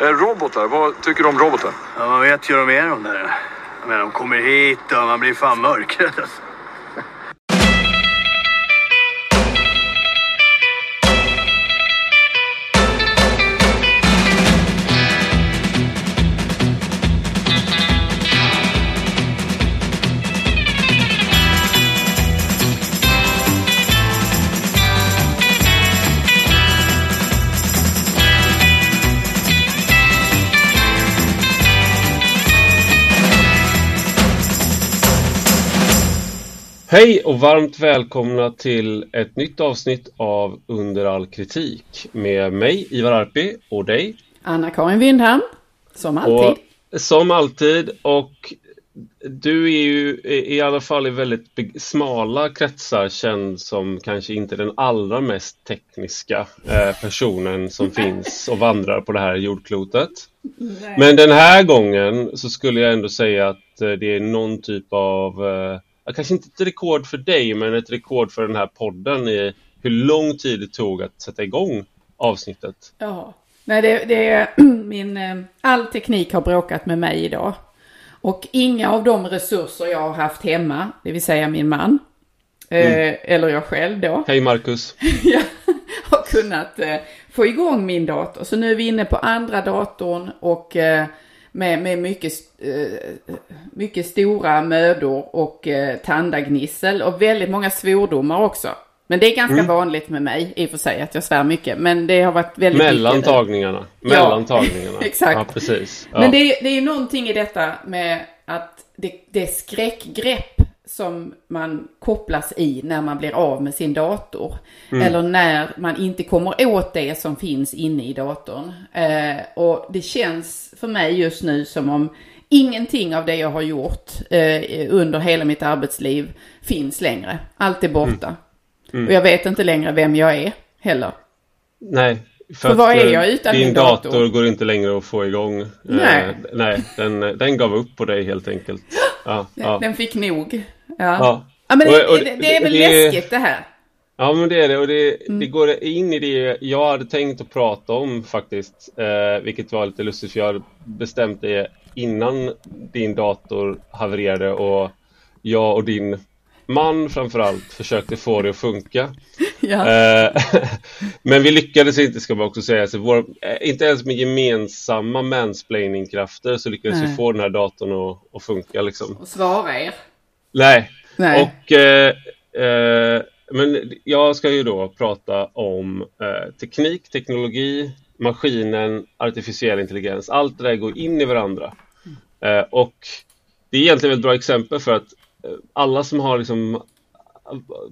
Eh, robotar, vad tycker du om robotar? Ja, man vet ju hur de är de där. Jag menar, de kommer hit och man blir fan mörkrädd alltså. Hej och varmt välkomna till ett nytt avsnitt av Under all kritik med mig Ivar Arpi och dig Anna-Karin Windham, som alltid. Och, som alltid och du är ju i alla fall i väldigt smala kretsar känd som kanske inte den allra mest tekniska eh, personen som finns och vandrar på det här jordklotet. Nej. Men den här gången så skulle jag ändå säga att eh, det är någon typ av eh, kanske inte ett rekord för dig, men ett rekord för den här podden i hur lång tid det tog att sätta igång avsnittet. Ja, nej det, det är min, eh, all teknik har bråkat med mig idag. Och inga av de resurser jag har haft hemma, det vill säga min man, eh, mm. eh, eller jag själv då. Hej Marcus! ja, har kunnat eh, få igång min dator. Så nu är vi inne på andra datorn och eh, med, med mycket, eh, mycket stora mödor och eh, tandagnissel och väldigt många svordomar också. Men det är ganska mm. vanligt med mig i och för sig att jag svär mycket. Men det har varit väldigt Mellan tagningarna. Mellan tagningarna. Exakt. Ja, precis. Ja. Men det är, det är någonting i detta med att det, det är skräckgrepp som man kopplas i när man blir av med sin dator. Mm. Eller när man inte kommer åt det som finns inne i datorn. Eh, och det känns för mig just nu som om ingenting av det jag har gjort eh, under hela mitt arbetsliv finns längre. Allt är borta. Mm. Mm. Och jag vet inte längre vem jag är heller. Nej, för, för vad är jag utan din dator? dator går inte längre att få igång. Nej, eh, nej den, den gav upp på dig helt enkelt. Ja, den, ja. den fick nog. Ja. ja. ja men det, och, och, det, det, är väl det, läskigt det här? Ja men det är det och det, mm. det går in i det jag hade tänkt att prata om faktiskt. Eh, vilket var lite lustigt för jag hade bestämt det innan din dator havererade och jag och din man framförallt försökte få det att funka. Ja. Eh, men vi lyckades inte ska man också säga. Så vår, eh, inte ens med gemensamma mansplainingkrafter så lyckades Nej. vi få den här datorn att, att funka. Liksom. Och svara er. Nej. Nej. Och, eh, eh, men jag ska ju då prata om eh, teknik, teknologi, maskinen, artificiell intelligens. Allt det där går in i varandra. Mm. och det är egentligen ett bra exempel för att alla som har liksom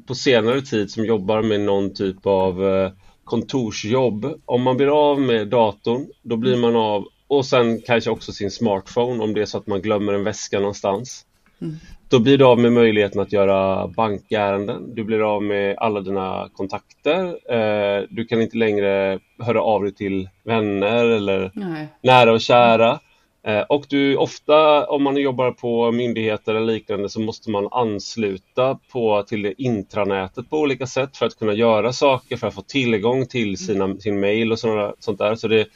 på senare tid som jobbar med någon typ av eh, kontorsjobb. Om man blir av med datorn, då blir man av och sen kanske också sin smartphone om det är så att man glömmer en väska någonstans. Mm. Då blir du av med möjligheten att göra bankärenden. Du blir av med alla dina kontakter. Eh, du kan inte längre höra av dig till vänner eller Nej. nära och kära. Eh, och du, ofta om man jobbar på myndigheter eller liknande så måste man ansluta på, till det intranätet på olika sätt för att kunna göra saker, för att få tillgång till sina, sin mail och sådana, sånt där. Så, det,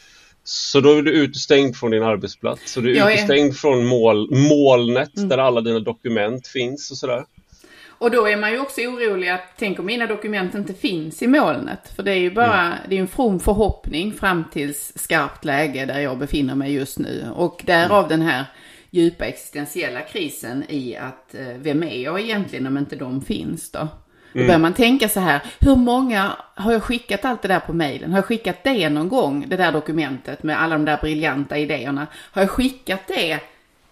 så då är du utestängd från din arbetsplats. Så du är Jag utestängd är... från mål, molnet mm. där alla dina dokument finns och sådär. Och då är man ju också orolig att tänk om mina dokument inte finns i molnet. För det är ju bara, mm. det är en from förhoppning fram till skarpt läge där jag befinner mig just nu. Och därav mm. den här djupa existentiella krisen i att eh, vem är jag egentligen om inte de finns då? Då mm. börjar man tänka så här, hur många har jag skickat allt det där på mejlen? Har jag skickat det någon gång, det där dokumentet med alla de där briljanta idéerna? Har jag skickat det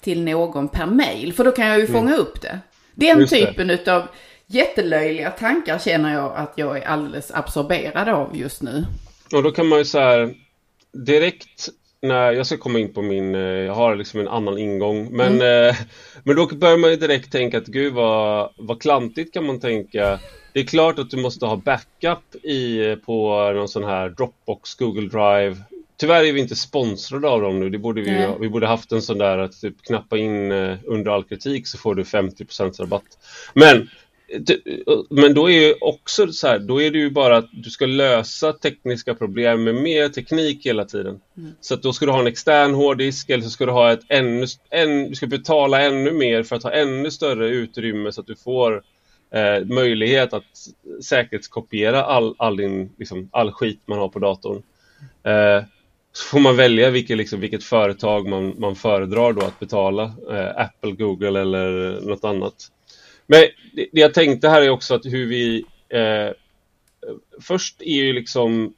till någon per mejl? För då kan jag ju mm. fånga upp det. Den Just typen det. av jättelöjliga tankar känner jag att jag är alldeles absorberad av just nu. Och då kan man ju så här direkt när jag ska komma in på min, eh, jag har liksom en annan ingång men, mm. eh, men då börjar man ju direkt tänka att gud vad, vad klantigt kan man tänka Det är klart att du måste ha backup i, på någon sån här Dropbox, Google Drive Tyvärr är vi inte sponsrade av dem nu. Det borde vi, mm. vi borde haft en sån där att typ knappa in eh, under all kritik så får du 50 rabatt. Men men då är ju också så här, då är det ju bara att du ska lösa tekniska problem med mer teknik hela tiden. Mm. Så att då ska du ha en extern hårddisk eller så ska du ha ett ännu, en, du ska betala ännu mer för att ha ännu större utrymme så att du får eh, möjlighet att säkerhetskopiera all, all, din, liksom, all skit man har på datorn. Eh, så får man välja vilket, liksom, vilket företag man, man föredrar då att betala. Eh, Apple, Google eller något annat. Men det, det, jag tänkte här är också att hur vi... Eh, först är ju liksom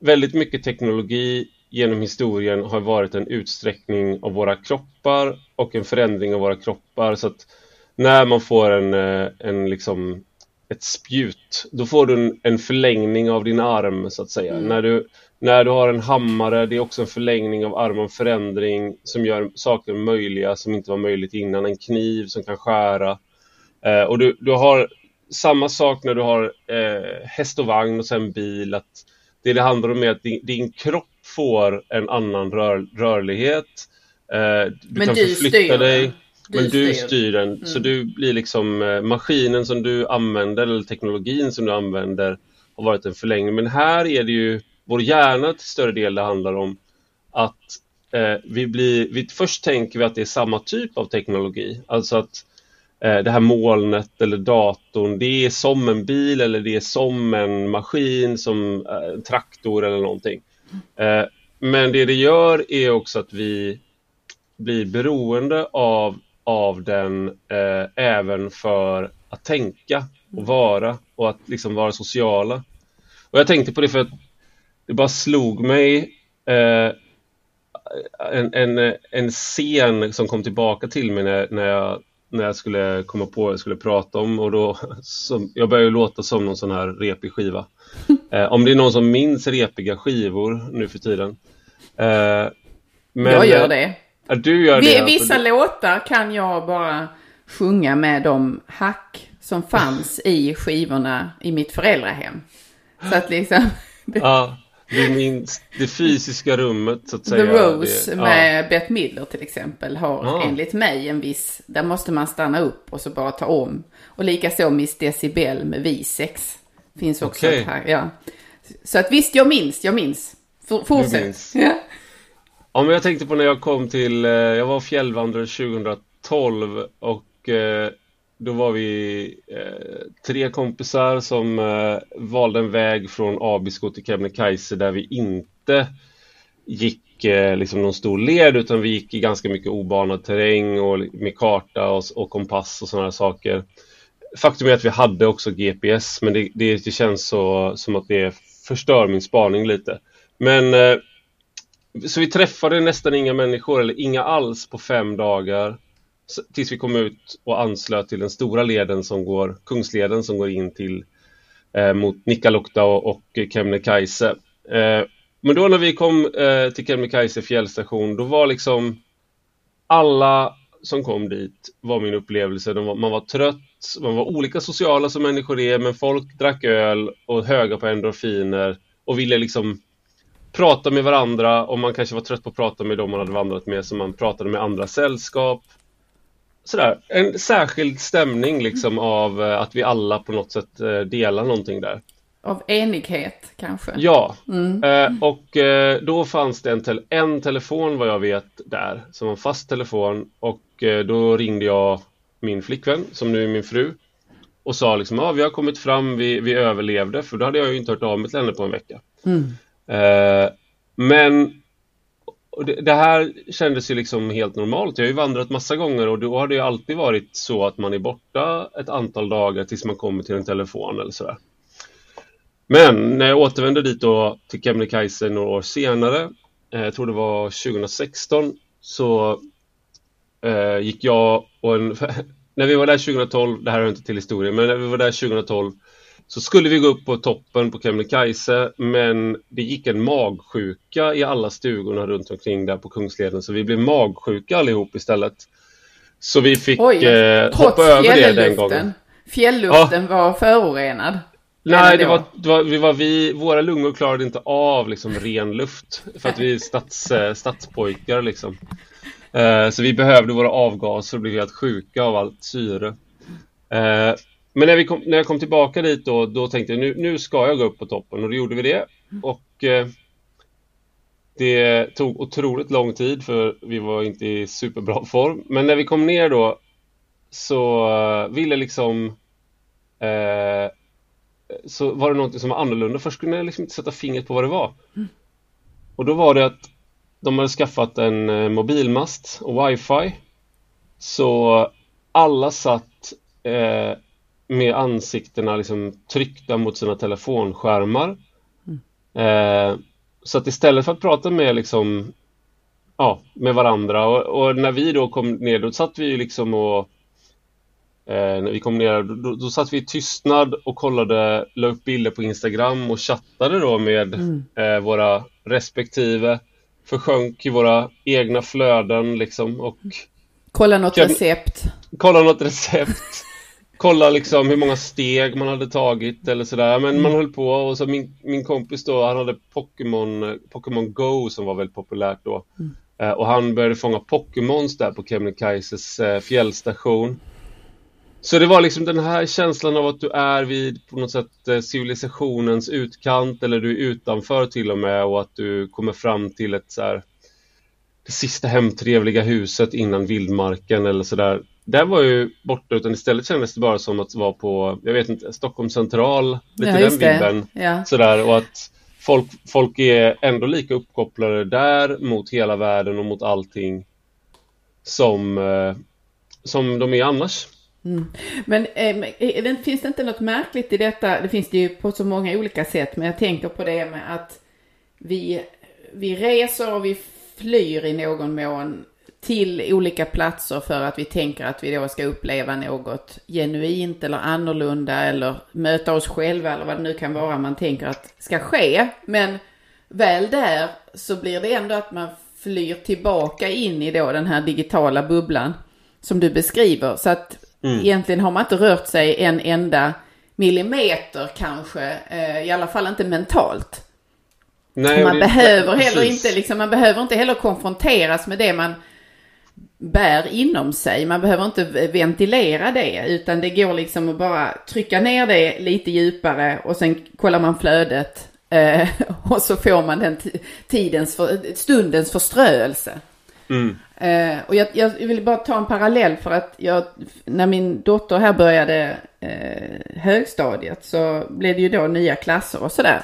väldigt mycket teknologi genom historien har varit en utsträckning av våra kroppar och en förändring av våra kroppar. Så att när man får en, eh, en liksom ett spjut, då får du en, en förlängning av din arm så att säga. Mm. När, du, när du har en hammare, det är också en förlängning av armen, förändring som gör saker möjliga som inte var möjligt innan. En kniv som kan skära. Eh, och du, du har samma sak när du har eh, häst och vagn och sen bil. Att det det handlar om är att din, din kropp får en annan rör, rörlighet. Eh, du Men kan du förflytta styr dig. Du men du styr. den, Mm. så du blir liksom eh, maskinen som du använder eller teknologin som du använder har varit en förlängning. Men här är det ju vår hjärna till större del det handlar om att eh, vi blir, vi, först tänker vi att det är samma typ av teknologi, alltså att eh, det här molnet eller datorn, det är som en bil eller det är som en maskin, som eh, en traktor eller någonting. Eh, men det det gör är också att vi blir beroende av, av den eh, även för att tänka och vara och att liksom vara sociala. Och jag tänkte på det för att det bara slog mig eh, en, en, en scen som kom tillbaka till mig när, när, jag, när jag skulle komma på vad jag skulle prata om och då som, jag började låta som någon sån här repig skiva. Eh, om det är någon som minns repiga skivor nu för tiden. Eh, men, jag gör eh, det. Ja, du gör det. alltså. vissa låtar kan jag bara sjunga med de hack som fanns i skivorna i mitt föräldrahem. Så att liksom, Ja, du minns det fysiska rummet så att The säga. Rose det, ja. med Bette Midler till exempel har Ja. enligt mig en viss, där måste man stanna upp och så bara ta om. Och likaså Miss Decibel med Visex. Finns också ett här, ja. Så att visst, jag minns, jag minns. For, fortsätt. minns. Ja. Ja, men jag tänkte på när jag kom till, eh, jag var fjällvandrare 2012 och eh, då var vi eh, tre kompisar som valde en väg från Abisko till Kebnekaise där vi inte gick liksom någon stor led utan vi gick i ganska mycket obanad terräng och med karta och, och kompass och sådana saker. Faktum är att vi hade också GPS men det, det, det känns så, som att det förstör min spaning lite. Men eh, så vi träffade nästan inga människor, eller inga alls, på fem dagar. Tills vi kom ut och anslöt till den stora leden som går, Kungsleden som går in till eh, mot Nikkaluokta och, och Kebnekaise. Eh, men då när vi kom eh, till Kebnekaise fjällstation, då var liksom alla som kom dit var min upplevelse. De var, man var trött, man var olika sociala som människor är, men folk drack öl och höga på endorfiner och ville liksom prata med varandra och man kanske var trött på att prata med dem man hade vandrat med så man pratade med andra sällskap. Sådär, en särskild stämning liksom av eh, att vi alla på något sätt eh, delar någonting där. Av enighet kanske. Ja, Mm. eh, och eh, då fanns det en, tel- en telefon vad jag vet där som var en fast telefon och eh, då ringde jag min flickvän som nu är min fru och sa liksom ja vi har kommit fram, vi, vi överlevde för då hade jag ju inte hört av mig till henne på en vecka. Mm. Eh, men det, det här kändes ju liksom helt normalt. Jag har ju vandrat massa gånger och då har det ju alltid varit så att man är borta ett antal dagar tills man kommer till en telefon eller sådär. Men när jag återvände dit då till Kebnekaise några år senare, eh, jag tror det var 2016, så eh, gick jag och en... när vi var där 2012, det här hör inte till historien, men när vi var där 2012 så skulle vi gå upp på toppen på Kebnekaise men det gick en magsjuka i alla stugorna runt omkring där på Kungsleden så vi blev magsjuka allihop istället. Så vi fick Oj, eh, hoppa över det den gången. fjälluften. Fjälluften var förorenad. Nej, det var, det var, vi var vi, våra lungor klarade inte av liksom ren luft för att vi är stads, eh, stadspojkar liksom. Eh, så vi behövde våra avgaser och blev helt sjuka av allt syre. Eh, men när, vi kom, när jag kom tillbaka dit då, då tänkte jag nu, nu ska jag gå upp på toppen och då gjorde vi det. Och eh, det tog otroligt lång tid för vi var inte i superbra form. Men när vi kom ner då så eh, ville liksom eh, så var det något som var annorlunda. Först kunde jag liksom inte sätta fingret på vad det var. Mm. Och då var det att de hade skaffat en eh, mobilmast och wifi. Så alla satt eh, med ansiktena liksom tryckta mot sina telefonskärmar. Mm. Så att istället för att prata med liksom ja, med varandra och, och, när vi då kom ner då satt vi ju liksom och eh, när vi kom ner då, då satt vi i tystnad och kollade, la upp bilder på Instagram och chattade då med mm. eh, våra respektive försjönk i våra egna flöden liksom och Kolla något recept. Kolla något recept kolla liksom hur många steg man hade tagit eller sådär. Men man mm. höll på och så min, min kompis då, han hade Pokémon, Pokémon Go som var väldigt populärt då. Mm. Eh, och han började fånga Pokémons där på Kebnekaises eh, fjällstation. Så det var liksom den här känslan av att du är vid på något sätt eh, civilisationens utkant eller du är utanför till och med och att du kommer fram till ett så här det sista hemtrevliga huset innan vildmarken eller sådär där var ju borta utan istället kändes det bara som att vara på, jag vet inte, Stockholm central, lite ja, den vibben. Ja. Sådär och att folk, folk är ändå lika uppkopplade där mot hela världen och mot allting som, eh, som de är annars. Mm. Men eh, finns det inte något märkligt i detta? Det finns det ju på så många olika sätt, men jag tänker på det med att vi, vi reser och vi flyr i någon mån till olika platser för att vi tänker att vi då ska uppleva något genuint eller annorlunda eller möta oss själva eller vad det nu kan vara man tänker att ska ske. Men väl där så blir det ändå att man flyr tillbaka in i då den här digitala bubblan som du beskriver. Så att mm. egentligen har man inte rört sig en enda millimeter kanske, eh, i alla fall inte mentalt. Nej, man behöver heller inte liksom, man behöver inte heller konfronteras med det man bär inom sig. Man behöver inte ventilera det utan det går liksom att bara trycka ner det lite djupare och sen kollar man flödet eh, och så får man den tidens, för, stundens förströelse. Mm. Eh, och jag, jag, vill bara ta en parallell för att jag, när min dotter här började eh, högstadiet så blev det ju då nya klasser och sådär.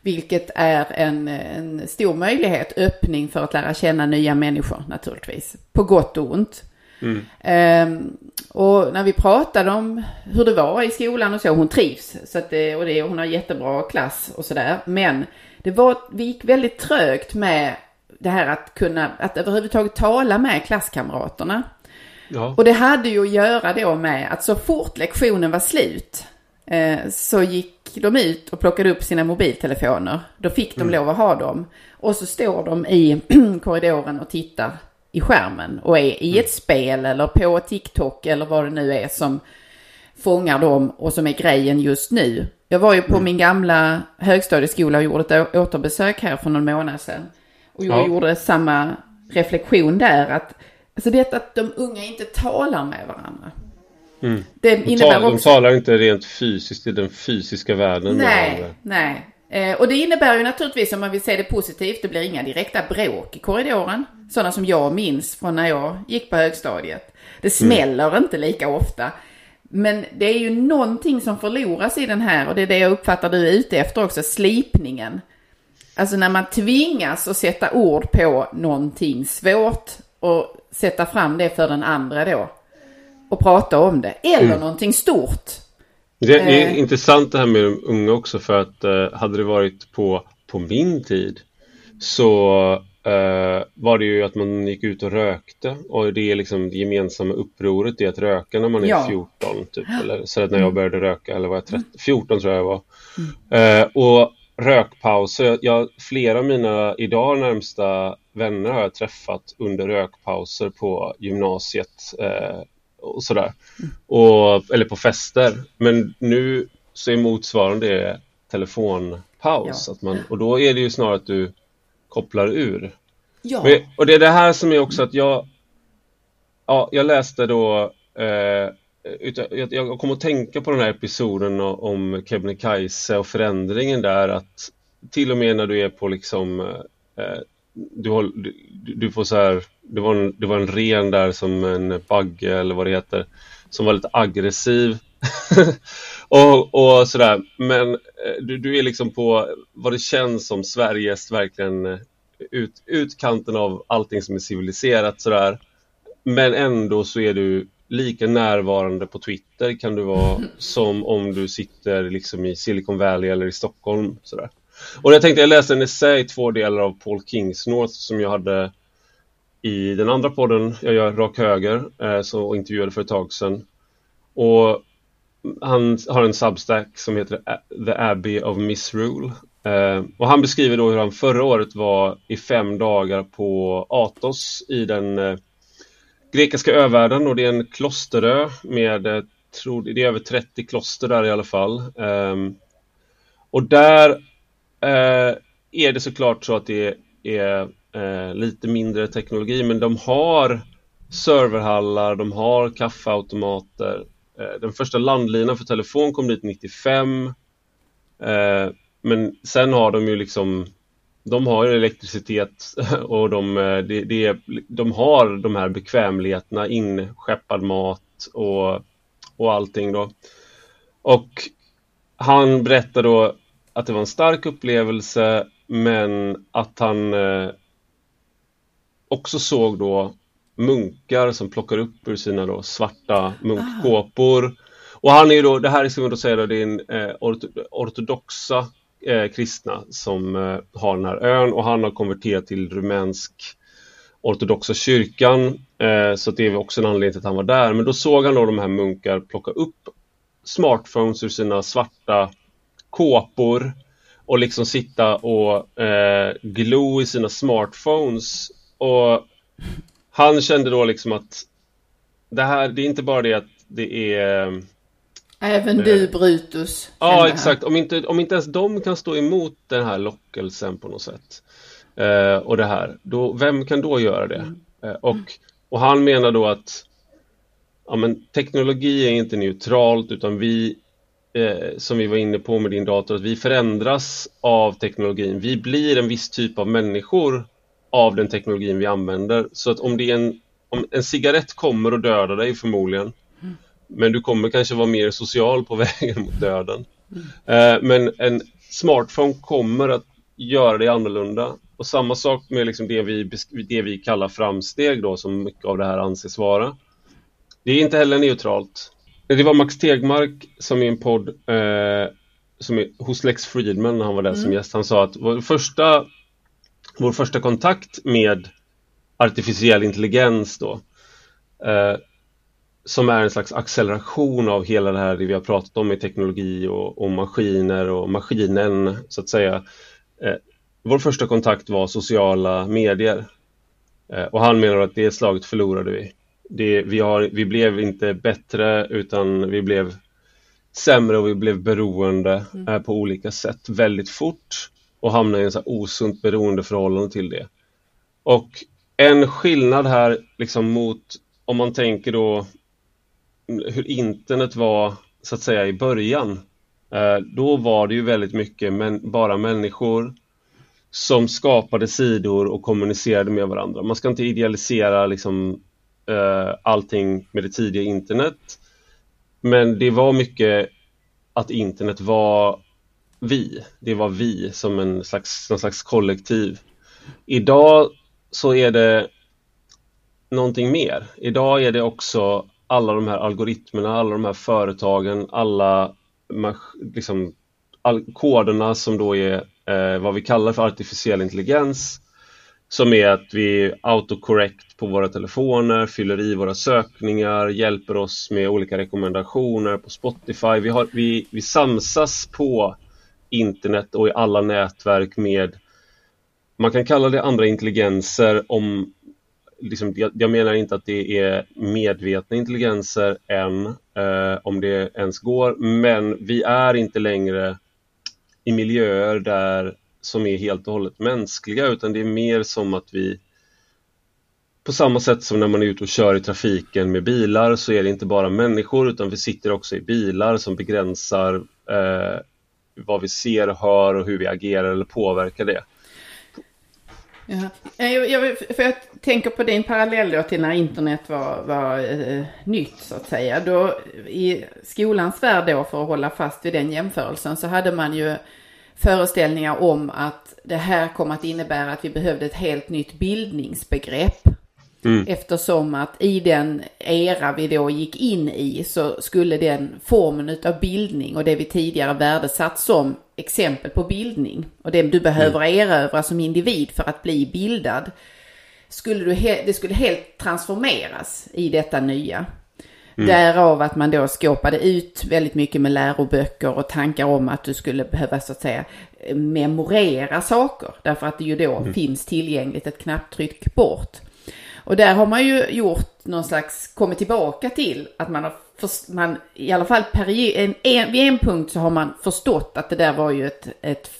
Vilket är en, en stor möjlighet, öppning för att lära känna nya människor naturligtvis. På gott och ont. Mm. Um, och när vi pratade om hur det var i skolan och så, hon trivs. Så det, och det, hon har jättebra klass och sådär. Men det var, vi gick väldigt trögt med det här att kunna, att överhuvudtaget tala med klasskamraterna. Ja. Och det hade ju att göra då med att så fort lektionen var slut eh, så gick de ut och plockade upp sina mobiltelefoner. Då fick de mm. lov att ha dem. Och så står de i korridoren och tittar i skärmen och är i mm. ett spel eller på TikTok eller vad det nu är som fångar dem och som är grejen just nu. Jag var ju på mm. min gamla högstadieskola och gjorde ett återbesök här för någon månad sedan. Och jag ja. gjorde samma reflektion där att alltså det att de unga inte talar med varandra. Mm. Det de, tal, också... de talar inte rent fysiskt i den fysiska världen. Nej, nej. Eh, och det innebär ju naturligtvis om man vill se det positivt, det blir inga direkta bråk i korridoren. Sådana som jag minns från när jag gick på högstadiet. Det mm. smäller mm. inte lika ofta. Men det är ju någonting som förloras i den här och det är det jag uppfattar du är ute efter också, slipningen. Alltså när man tvingas att sätta ord på någonting svårt och sätta fram det för den andra då och prata om det. Eller mm. någonting stort. Det är eh. intressant det här med de unga också för att eh, hade det varit på, på min tid så eh, var det ju att man gick ut och rökte och det är liksom det gemensamma upproret är att röka när man är ja. 14 typ eller så att när jag mm. började röka eller var jag 30, 14 tror jag jag var. Mm. Eh, och rökpauser, jag, flera av mina idag närmsta vänner har jag träffat under rökpauser på gymnasiet eh, och sådär. Mm. Och, eller på fester. Men nu så är motsvarande telefonpaus. Ja. Att man, och då är det ju snarare att du kopplar ur. Ja. Men, och det är det här som är också att jag Ja, jag läste då eh, jag, jag kom att tänka på den här episoden om Kebnekaise och förändringen där att till och med när du är på liksom eh, du, du, får så här det var, en, det var en ren där som en bagge eller vad det heter som var lite aggressiv och, och sådär men eh, du, du är liksom på vad det känns som Sveriges verkligen eh, ut, utkanten av allting som är civiliserat sådär men ändå så är du lika närvarande på Twitter kan du vara som om du sitter liksom i Silicon Valley eller i Stockholm. Sådär. Och jag tänkte, jag läste en essä i två delar av Paul Kingsnorth som jag hade i den andra podden jag gör, Rak Höger, eh, så intervjuade för ett tag sedan. Och han har en substack som heter The Abbey of Misrule. Eh, och han beskriver då hur han förra året var i fem dagar på Athos i den eh, grekiska övärlden och det är en klosterö med, eh, tror det är över 30 kloster där i alla fall. Ehm, och där Eh, är det såklart så att det är eh, lite mindre teknologi men de har serverhallar, de har kaffeautomater. Eh, den första landlinan för telefon kom dit 95 men sen har de ju liksom de har elektricitet och de, de, de, de har de här bekvämligheterna, inskeppad mat och, och allting då. Och han berättar då att det var en stark upplevelse men att han eh, också såg då munkar som plockar upp ur sina då svarta munkkåpor. Och han är ju då, det här ska man då säga då, det är en eh, ortodoxa eh, kristna som eh, har den här ön och han har konverterat till rumänsk ortodoxa kyrkan. Eh, så det är också en anledning till att han var där. Men då såg han då de här munkar plocka upp smartphones ur sina svarta kåpor och liksom sitta och eh, glo i sina smartphones. Och han kände då liksom att det här, det är inte bara det att det är Även du Brutus. Ja, exakt. Om inte, om inte ens de kan stå emot den här lockelsen på något sätt. Eh, och det här, då, vem kan då göra det? Mm. Eh, och, och han menar då att ja, men, teknologi är inte neutralt utan vi, eh, som vi var inne på med din dator, att vi förändras av teknologin. Vi blir en viss typ av människor av den teknologin vi använder. Så att om det är en, om en cigarett kommer och dödar dig förmodligen men du kommer kanske vara mer social på vägen mot döden. Mm. men en smartphone kommer att göra dig annorlunda. Och samma sak med liksom det, vi, det vi kallar framsteg då, som mycket av det här anses vara. Det är inte heller neutralt. Det var Max Tegmark som i en podd eh, som är, hos Lex Friedman när han var där mm. som gäst, han sa att vår första, vår första kontakt med artificiell intelligens då eh, som är en slags acceleration av hela det här det vi har pratat om med teknologi och, och maskiner och maskinen så att säga. Eh, vår första kontakt var sociala medier eh, och han menar att det slaget förlorade vi. Det, vi, har, vi blev inte bättre utan vi blev sämre och vi blev beroende mm. eh, på olika sätt väldigt fort och hamnade i en så osunt beroendeförhållande till det. Och en skillnad här liksom mot om man tänker då hur internet var så att säga i början. Eh, då var det ju väldigt mycket men, bara människor som skapade sidor och kommunicerade med varandra. Man ska inte idealisera liksom, eh, allting med det tidiga internet. Men det var mycket att internet var vi. Det var vi som en slags, någon slags kollektiv. Idag så är det någonting mer. Idag är det också alla de här algoritmerna, alla de här företagen, alla liksom, all, koderna som då är eh, vad vi kallar för artificiell intelligens som är att vi autocorrect på våra telefoner, fyller i våra sökningar, hjälper oss med olika rekommendationer på Spotify. Vi, har, vi, vi samsas på internet och i alla nätverk med man kan kalla det andra intelligenser om liksom, jag, jag, menar inte att det är medvetna intelligenser än, eh, om det ens går, men vi är inte längre i miljöer där som är helt och hållet mänskliga, utan det är mer som att vi på samma sätt som när man är ute och kör i trafiken med bilar så är det inte bara människor utan vi sitter också i bilar som begränsar eh, vad vi ser och hör och hur vi agerar eller påverkar det. Ja. Eh, jag, jag, för jag tänker på din parallell då till när internet var, var eh, nytt så att säga. Då, I skolans värld då, för att hålla fast vid den jämförelsen, så hade man ju föreställningar om att det här kom att innebära att vi behövde ett helt nytt bildningsbegrepp. Mm. Eftersom att i den era vi då gick in i så skulle den formen av bildning och det vi tidigare värdesatt som exempel på bildning och det du behöver mm. erövra som individ för att bli bildad. Skulle du det skulle helt transformeras i detta nya. Mm. Därav att man då skåpade ut väldigt mycket med läroböcker och tankar om att du skulle behöva så att säga memorera saker. Därför att det ju då mm. finns tillgängligt ett knapptryck bort. Och där har man ju gjort någon slags, kommit tillbaka till att man har, för, man, i alla fall en, en, vid en punkt så har man förstått att det där var ju ett, ett,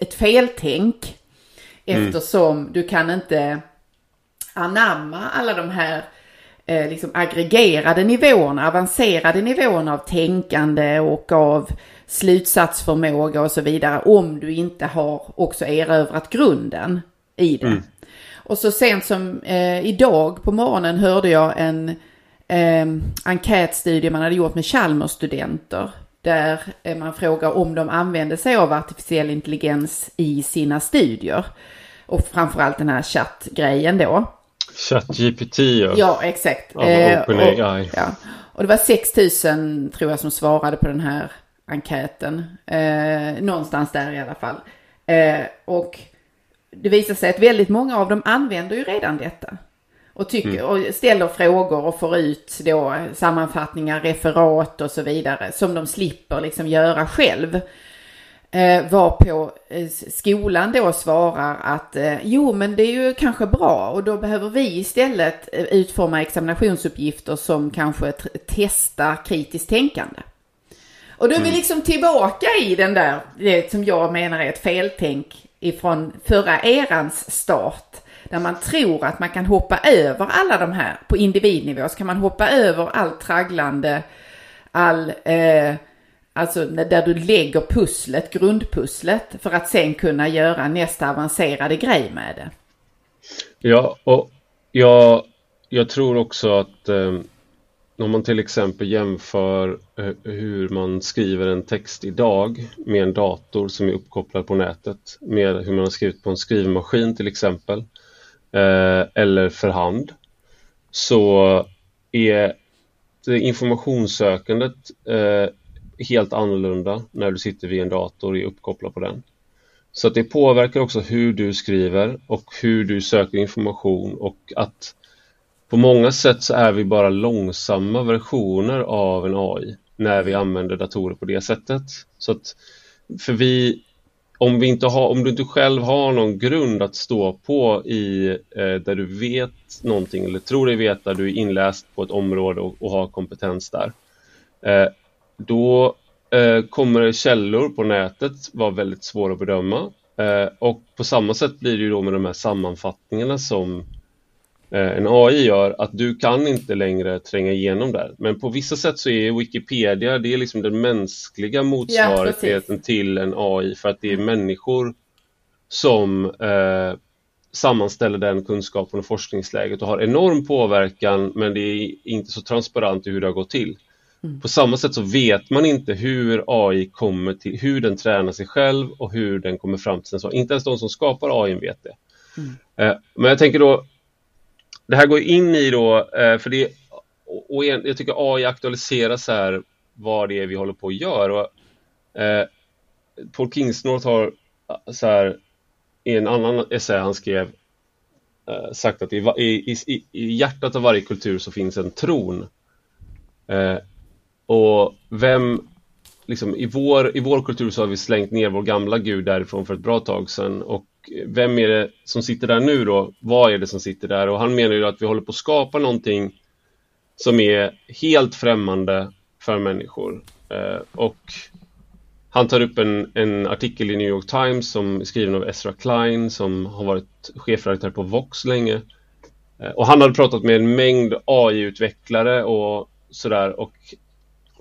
ett feltänk. Mm. Eftersom du kan inte anamma alla de här eh, liksom aggregerade nivåerna, avancerade nivåerna av tänkande och av slutsatsförmåga och så vidare om du inte har också erövrat grunden i det. Mm. Och så sent som eh, idag på morgonen hörde jag en eh, enkätstudie man hade gjort med Chalmers-studenter. Där eh, man frågar om de använder sig av artificiell intelligens i sina studier. Och framförallt den här chattgrejen då. ChatGPT ja. Ja, exakt. Eh, OpenAI. Ja. Och det var 6000 tror jag som svarade på den här enkäten. Eh, någonstans där i alla fall. Eh, och det visar sig att väldigt många av dem använder ju redan detta. Och, tycker, mm. och ställer frågor och får ut då sammanfattningar, referat och så vidare som de slipper liksom göra själv. Eh, varpå eh, skolan då svarar att eh, jo men det är ju kanske bra och då behöver vi istället utforma examinationsuppgifter som kanske testar kritiskt tänkande. Och då är vi mm. liksom tillbaka i den där, det som jag menar är ett feltänk ifrån förra erans start. Där man tror att man kan hoppa över alla de här, på individnivå så kan man hoppa över allt tragglande, all, eh, alltså där du lägger pusslet, grundpusslet, för att sen kunna göra nästa avancerade grej med det. Ja, och jag, jag tror också att eh, om man till exempel jämför eh, hur man skriver en text idag med en dator som är uppkopplad på nätet med hur man har skrivit på en skrivmaskin till exempel eh, eller för hand så är informationssökandet eh, helt annorlunda när du sitter vid en dator och är uppkopplad på den. Så att det påverkar också hur du skriver och hur du söker information och att på många sätt så är vi bara långsamma versioner av en AI när vi använder datorer på det sättet. Så att, för vi, om, vi inte har, om du inte själv har någon grund att stå på i eh, där du vet någonting eller tror dig veta, du är inläst på ett område och, och har kompetens där. Eh, då eh, kommer källor på nätet vara väldigt svåra att bedöma. Eh, och på samma sätt blir det ju då med de här sammanfattningarna som Eh, en AI gör att du kan inte längre tränga igenom där. Men på vissa sätt så är Wikipedia det är liksom den mänskliga motsvarigheten ja, till en AI för att det är människor som eh, sammanställer den kunskapen och forskningsläget och har enorm påverkan men det är inte så transparent i hur det har gått till. Mm. På samma sätt så vet man inte hur AI kommer till, hur den tränar sig själv och hur den kommer fram till sin sak. Inte ens de som skapar AI vet det. Mm. Eh, men jag tänker då det här går in i då, eh, för det och jag tycker AI aktualiseras här vad det är vi håller på att göra. Eh, Paul Kingsnorth har eh, så här, i en annan essä han skrev eh, sagt att i, i, i, i, hjärtat av varje kultur så finns en tron. Eh, och vem, liksom, i, vår, i vår kultur så har vi slängt ner vår gamla gud därifrån för ett bra tag sedan och vem är det som sitter där nu då? Vad är det som sitter där? Och han menar ju att vi håller på att skapa någonting som är helt främmande för människor. Eh, och han tar upp en, en, artikel i New York Times som är skriven av Ezra Klein som har varit chefredaktör på Vox länge. Eh, och han hade pratat med en mängd AI-utvecklare och sådär och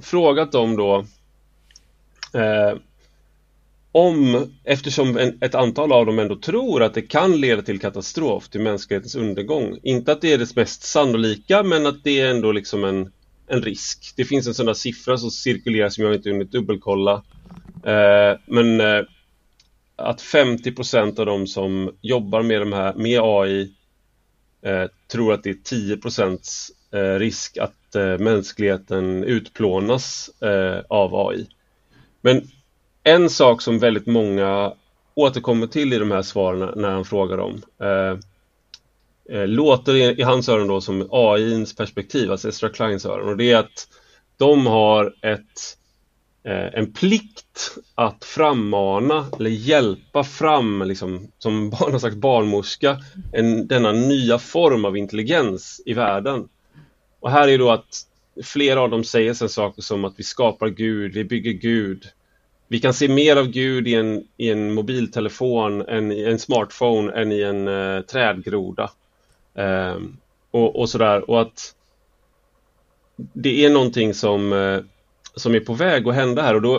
frågat dem då eh, om, eftersom en, ett antal av dem ändå tror att det kan leda till katastrof, till mänsklighetens undergång. Inte att det är det mest sannolika, men att det är ändå liksom en, en risk. Det finns en sån där siffra som cirkulerar som jag inte hunnit dubbelkolla. Eh, men eh, att 50 procent av de som jobbar med, de här, med AI eh, tror att det är 10 procents eh, risk att eh, mänskligheten utplånas eh, av AI. Men en sak som väldigt många återkommer till i de här svaren när han frågar dem eh, eh, låter i, i hans öron då som AIns perspektiv, alltså Estra Kleins öron och det är att de har ett eh, en plikt att frammana eller hjälpa fram, liksom, som någon slags barnmorska, en, denna nya form av intelligens i världen. Och här är då att flera av dem säger sen saker som att vi skapar Gud, vi bygger Gud, vi kan se mer av Gud i en, i en mobiltelefon, än i en smartphone, än i en uh, trädgroda. Um, och, och, sådär. Och att det är någonting som, uh, som är på väg att hända här. Och då,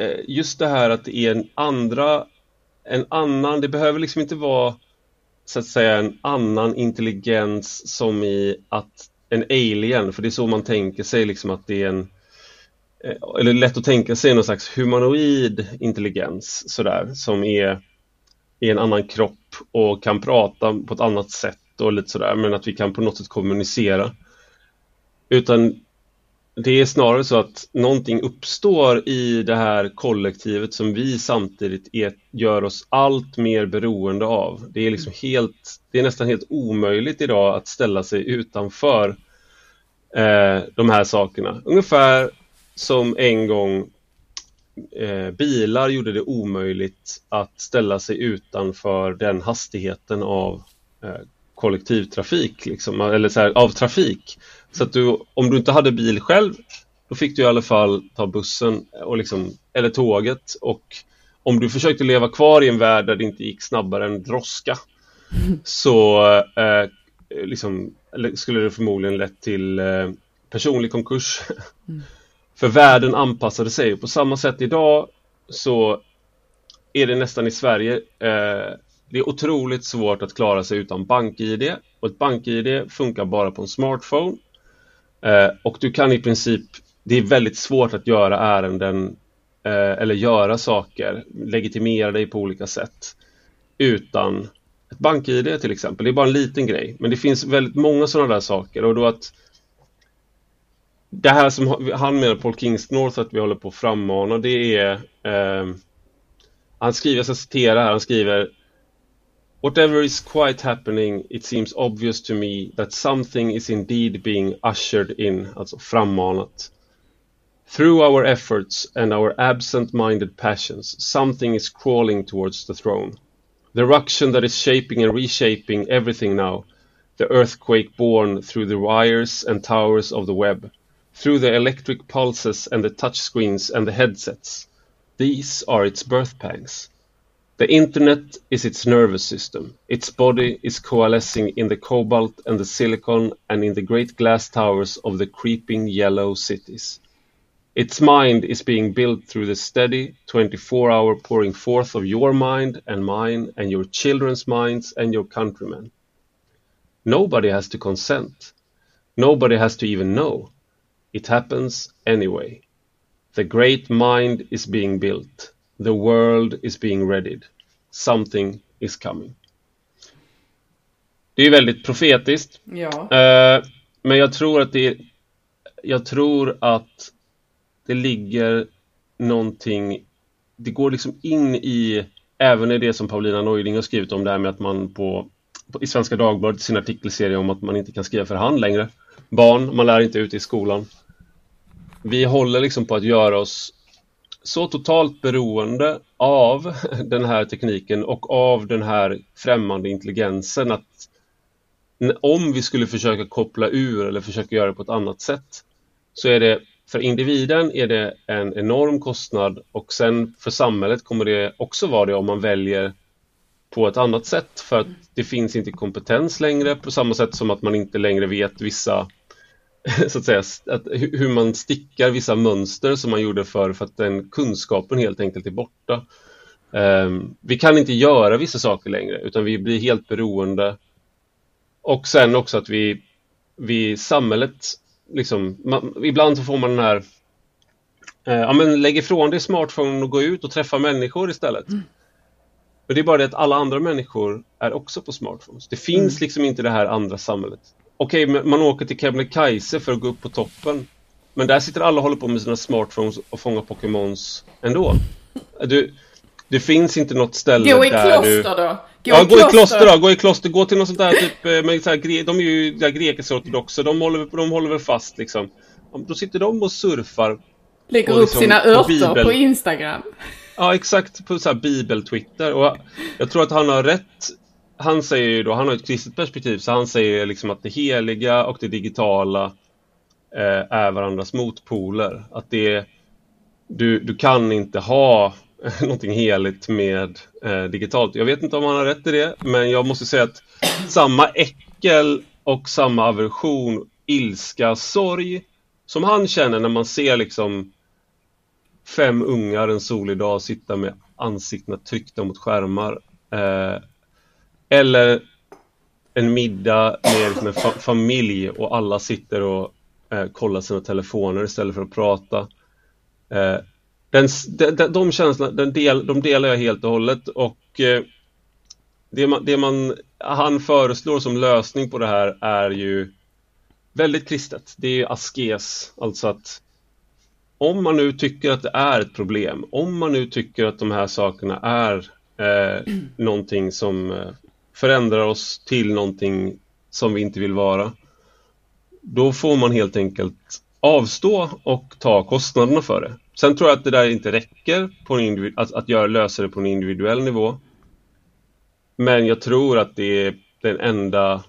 uh, just det här att det är en andra, en annan, det behöver liksom inte vara så att säga en annan intelligens som i att en alien, för det är så man tänker sig liksom att det är en eh, eller lätt att tänka sig någon slags humanoid intelligens sådär som är i en annan kropp och kan prata på ett annat sätt och lite sådär men att vi kan på något sätt kommunicera. Utan det är snarare så att någonting uppstår i det här kollektivet som vi samtidigt är, gör oss allt mer beroende av. Det är liksom helt, det är nästan helt omöjligt idag att ställa sig utanför eh, de här sakerna. Ungefär som en gång eh, bilar gjorde det omöjligt att ställa sig utanför den hastigheten av eh, kollektivtrafik, liksom, eller så här, av trafik. Så att du, om du inte hade bil själv, då fick du i alla fall ta bussen och liksom, eller tåget. Och om du försökte leva kvar i en värld där det inte gick snabbare än droska, så eh, liksom, skulle det förmodligen lett till eh, personlig konkurs. Mm. För världen anpassade sig. På samma sätt idag så är det nästan i Sverige eh, det är otroligt svårt att klara sig utan BankID och ett BankID funkar bara på en smartphone. Eh, och du kan i princip, det är väldigt svårt att göra ärenden eh, eller göra saker, legitimera dig på olika sätt utan ett BankID till exempel. Det är bara en liten grej, men det finns väldigt många sådana där saker och då att det här som han menar, Paul Kingsnorth, att vi håller på att frammana, det är eh, han skriver, jag ska citera här, han skriver Whatever is quite happening, it seems obvious to me that something is indeed being ushered in, alltså frammanat. Through our efforts and our absent-minded passions, something is crawling towards the throne. The ruction that is shaping and reshaping everything now, the earthquake born through the wires and towers of the web, through the electric pulses and the touchscreens and the headsets. These are its birth pangs. The internet is its nervous system. Its body is coalescing in the cobalt and the silicon and in the great glass towers of the creeping yellow cities. Its mind is being built through the steady 24 hour pouring forth of your mind and mine and your children's minds and your countrymen. Nobody has to consent. Nobody has to even know. It happens anyway. The great mind is being built. The world is being readied. Something is coming. Det är väldigt profetiskt. Ja. Uh, men jag tror att det är, jag tror att det ligger någonting, det går liksom in i, även i det som Paulina Neuding har skrivit om det här med att man på, på i Svenska Dagbladet, sin artikelserie om att man inte kan skriva för hand längre. Barn, man lär inte ut i skolan vi håller liksom på att göra oss så totalt beroende av den här tekniken och av den här främmande intelligensen att om vi skulle försöka koppla ur eller försöka göra det på ett annat sätt så är det för individen är det en enorm kostnad och sen för samhället kommer det också vara det om man väljer på ett annat sätt för att det finns inte kompetens längre på samma sätt som att man inte längre vet vissa så att säga, att, hur man stickar vissa mönster som man gjorde förr för att den kunskapen helt enkelt är borta. Um, vi kan inte göra vissa saker längre utan vi blir helt beroende. Och sen också att vi, vi samhället, liksom, man, ibland så får man den här, uh, ja men lägg ifrån dig smartphone och gå ut och träffa människor istället. Mm. Men det är bara det att alla andra människor är också på smartphones. Det finns mm. liksom inte det här andra samhället. Okej, okay, man åker till Kebnekaise för att gå upp på toppen. Men där sitter alla och håller på med sina smartphones och fångar Pokémons ändå. Du, det finns inte något ställe där Gå i kloster då! Gå ja, i gå kloster. i kloster då! Gå i kloster, gå till något sånt där typ, eh, med så här, de är ju grekiska ortodoxa, de håller, de håller väl fast liksom. Då sitter de och surfar. Lägger upp liksom, sina örter på, på Instagram. Ja, exakt, på så här bibel-twitter. Och jag tror att han har rätt. Han säger ju då, han har ett kristet perspektiv, så han säger liksom att det heliga och det digitala eh, är varandras motpoler. Att det, du, du kan inte ha någonting heligt med eh, digitalt. Jag vet inte om han har rätt i det, men jag måste säga att samma äckel och samma aversion, ilska, sorg som han känner när man ser liksom fem ungar en solig dag sitta med ansiktena tryckta mot skärmar. Eh, eller en middag med liksom en fa familj och alla sitter och eh, kollar sina telefoner istället för att prata. Eh, den, de, de känslorna den del, de delar jag helt och hållet och eh, det, man, det man, han föreslår som lösning på det här är ju väldigt kristet. Det är askes, alltså att om man nu tycker att det är ett problem, om man nu tycker att de här sakerna är eh, någonting som eh, förändrar oss till någonting som vi inte vill vara, då får man helt enkelt avstå och ta kostnaderna för det. Sen tror jag att det där inte räcker på en att, att göra, lösa det på en individuell nivå. Men jag tror att det är den enda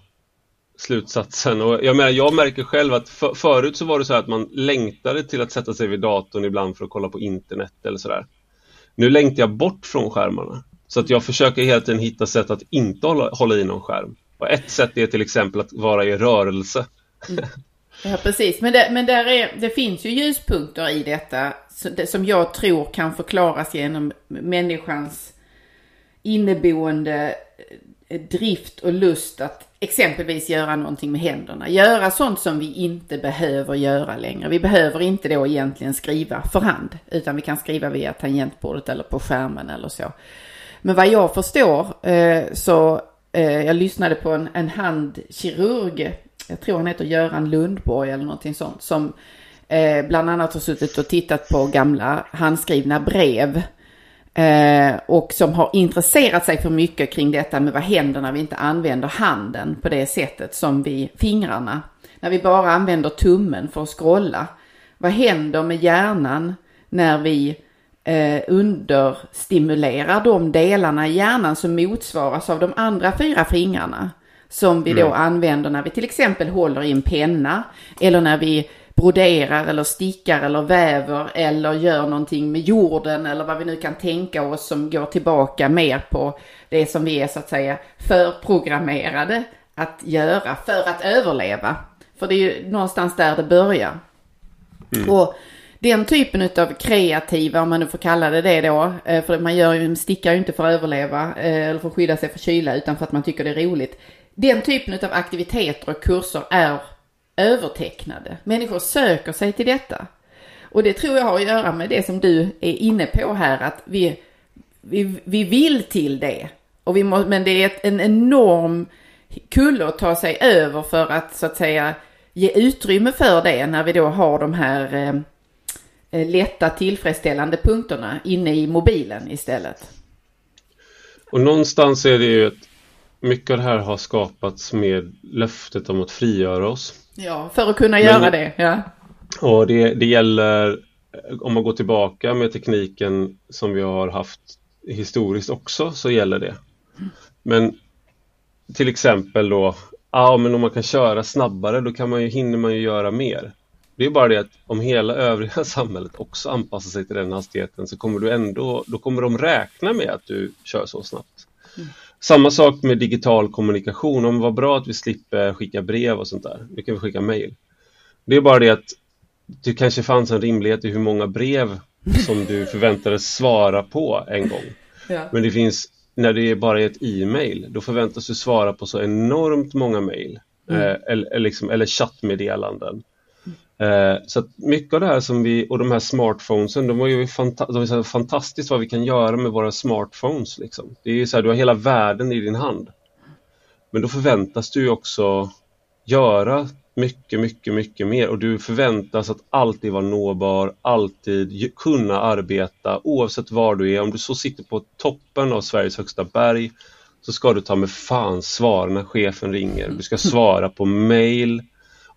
slutsatsen. Och jag, menar, jag märker själv att för, förut så var det så att man längtade till att sätta sig vid datorn ibland för att kolla på internet eller sådär. Nu längtar jag bort från skärmarna. Så att jag försöker hela tiden hitta sätt att inte hålla, hålla i någon skärm. Och ett sätt är till exempel att vara i rörelse. Mm. Ja, precis. Men, det, men där är, det finns ju ljuspunkter i detta som jag tror kan förklaras genom människans inneboende eh, drift och lust att exempelvis göra någonting med händerna. Göra sånt som vi inte behöver göra längre. Vi behöver inte då egentligen skriva för hand, utan vi kan skriva via tangentbordet eller på skärmen eller så. Men vad jag förstår eh, så, eh, jag lyssnade på en, en handkirurg, jag tror han heter Göran Lundborg eller någonting sånt, som eh, bland annat har suttit och tittat på gamla handskrivna brev Eh, och som har intresserat sig för mycket kring detta med vad händer när vi inte använder handen på det sättet som vi fingrarna. När vi bara använder tummen för att scrolla. Vad händer med hjärnan när vi eh, understimulerar de delarna i hjärnan som motsvaras av de andra fyra fingrarna? Som vi då mm. använder när vi till exempel håller i en penna eller när vi broderar eller stickar eller väver eller gör någonting med jorden eller vad vi nu kan tänka oss som går tillbaka mer på det som vi är så att säga förprogrammerade att göra för att överleva. För det är ju någonstans där det börjar. Mm. Och den typen av kreativa, om man nu får kalla det det då, eh, för man gör ju, stickar ju inte för att överleva eh, eller för att skydda sig för kyla utan för att man tycker det är roligt. Den typen av aktiviteter och kurser är övertecknade. Människor söker sig till detta. Och det tror jag har att göra med det som du är inne på här, att vi, vi, vi vill till det. Och vi må, men det är ett, en enorm kulle att ta sig över för att så att säga ge utrymme för det när vi då har de här eh lätta tillfredsställande punkterna inne i mobilen istället. Och någonstans är det ju att mycket av det här har skapats med löftet om att frigöra oss. Ja, för att kunna göra det. Ja. Och det, det gäller om man går tillbaka med tekniken som vi har haft historiskt också så gäller det. Men till exempel då, ja men om man kan köra snabbare då kan man ju, hinner man ju göra mer. Det är bara det att om hela övriga samhället också anpassar sig till den hastigheten så kommer du ändå, då kommer de räkna med att du kör så snabbt. Mm. samma sak med digital kommunikation. Om var bra att vi slipper skicka brev och sånt där. Nu kan vi skicka mejl. Det är bara det att det kanske fanns en rimlighet i hur många brev som du förväntades svara på en gång. Ja. Men det finns, när det bara är ett e-mail, då förväntas du svara på så enormt många mejl. Mm. Eh, eller, liksom, eller chattmeddelanden. Eh, så att mycket av det här som vi, och de här smartphonesen, de var ju fanta de är så fantastiskt vad vi kan göra med våra smartphones. Liksom. Det är ju så här, du har hela världen i din hand. Men då förväntas du också göra mycket, mycket, mycket mer och du förväntas att alltid vara nåbar, alltid kunna arbeta oavsett var du är. Om du så sitter på toppen av Sveriges högsta berg så ska du ta med fan svara när chefen ringer. Du ska svara på mail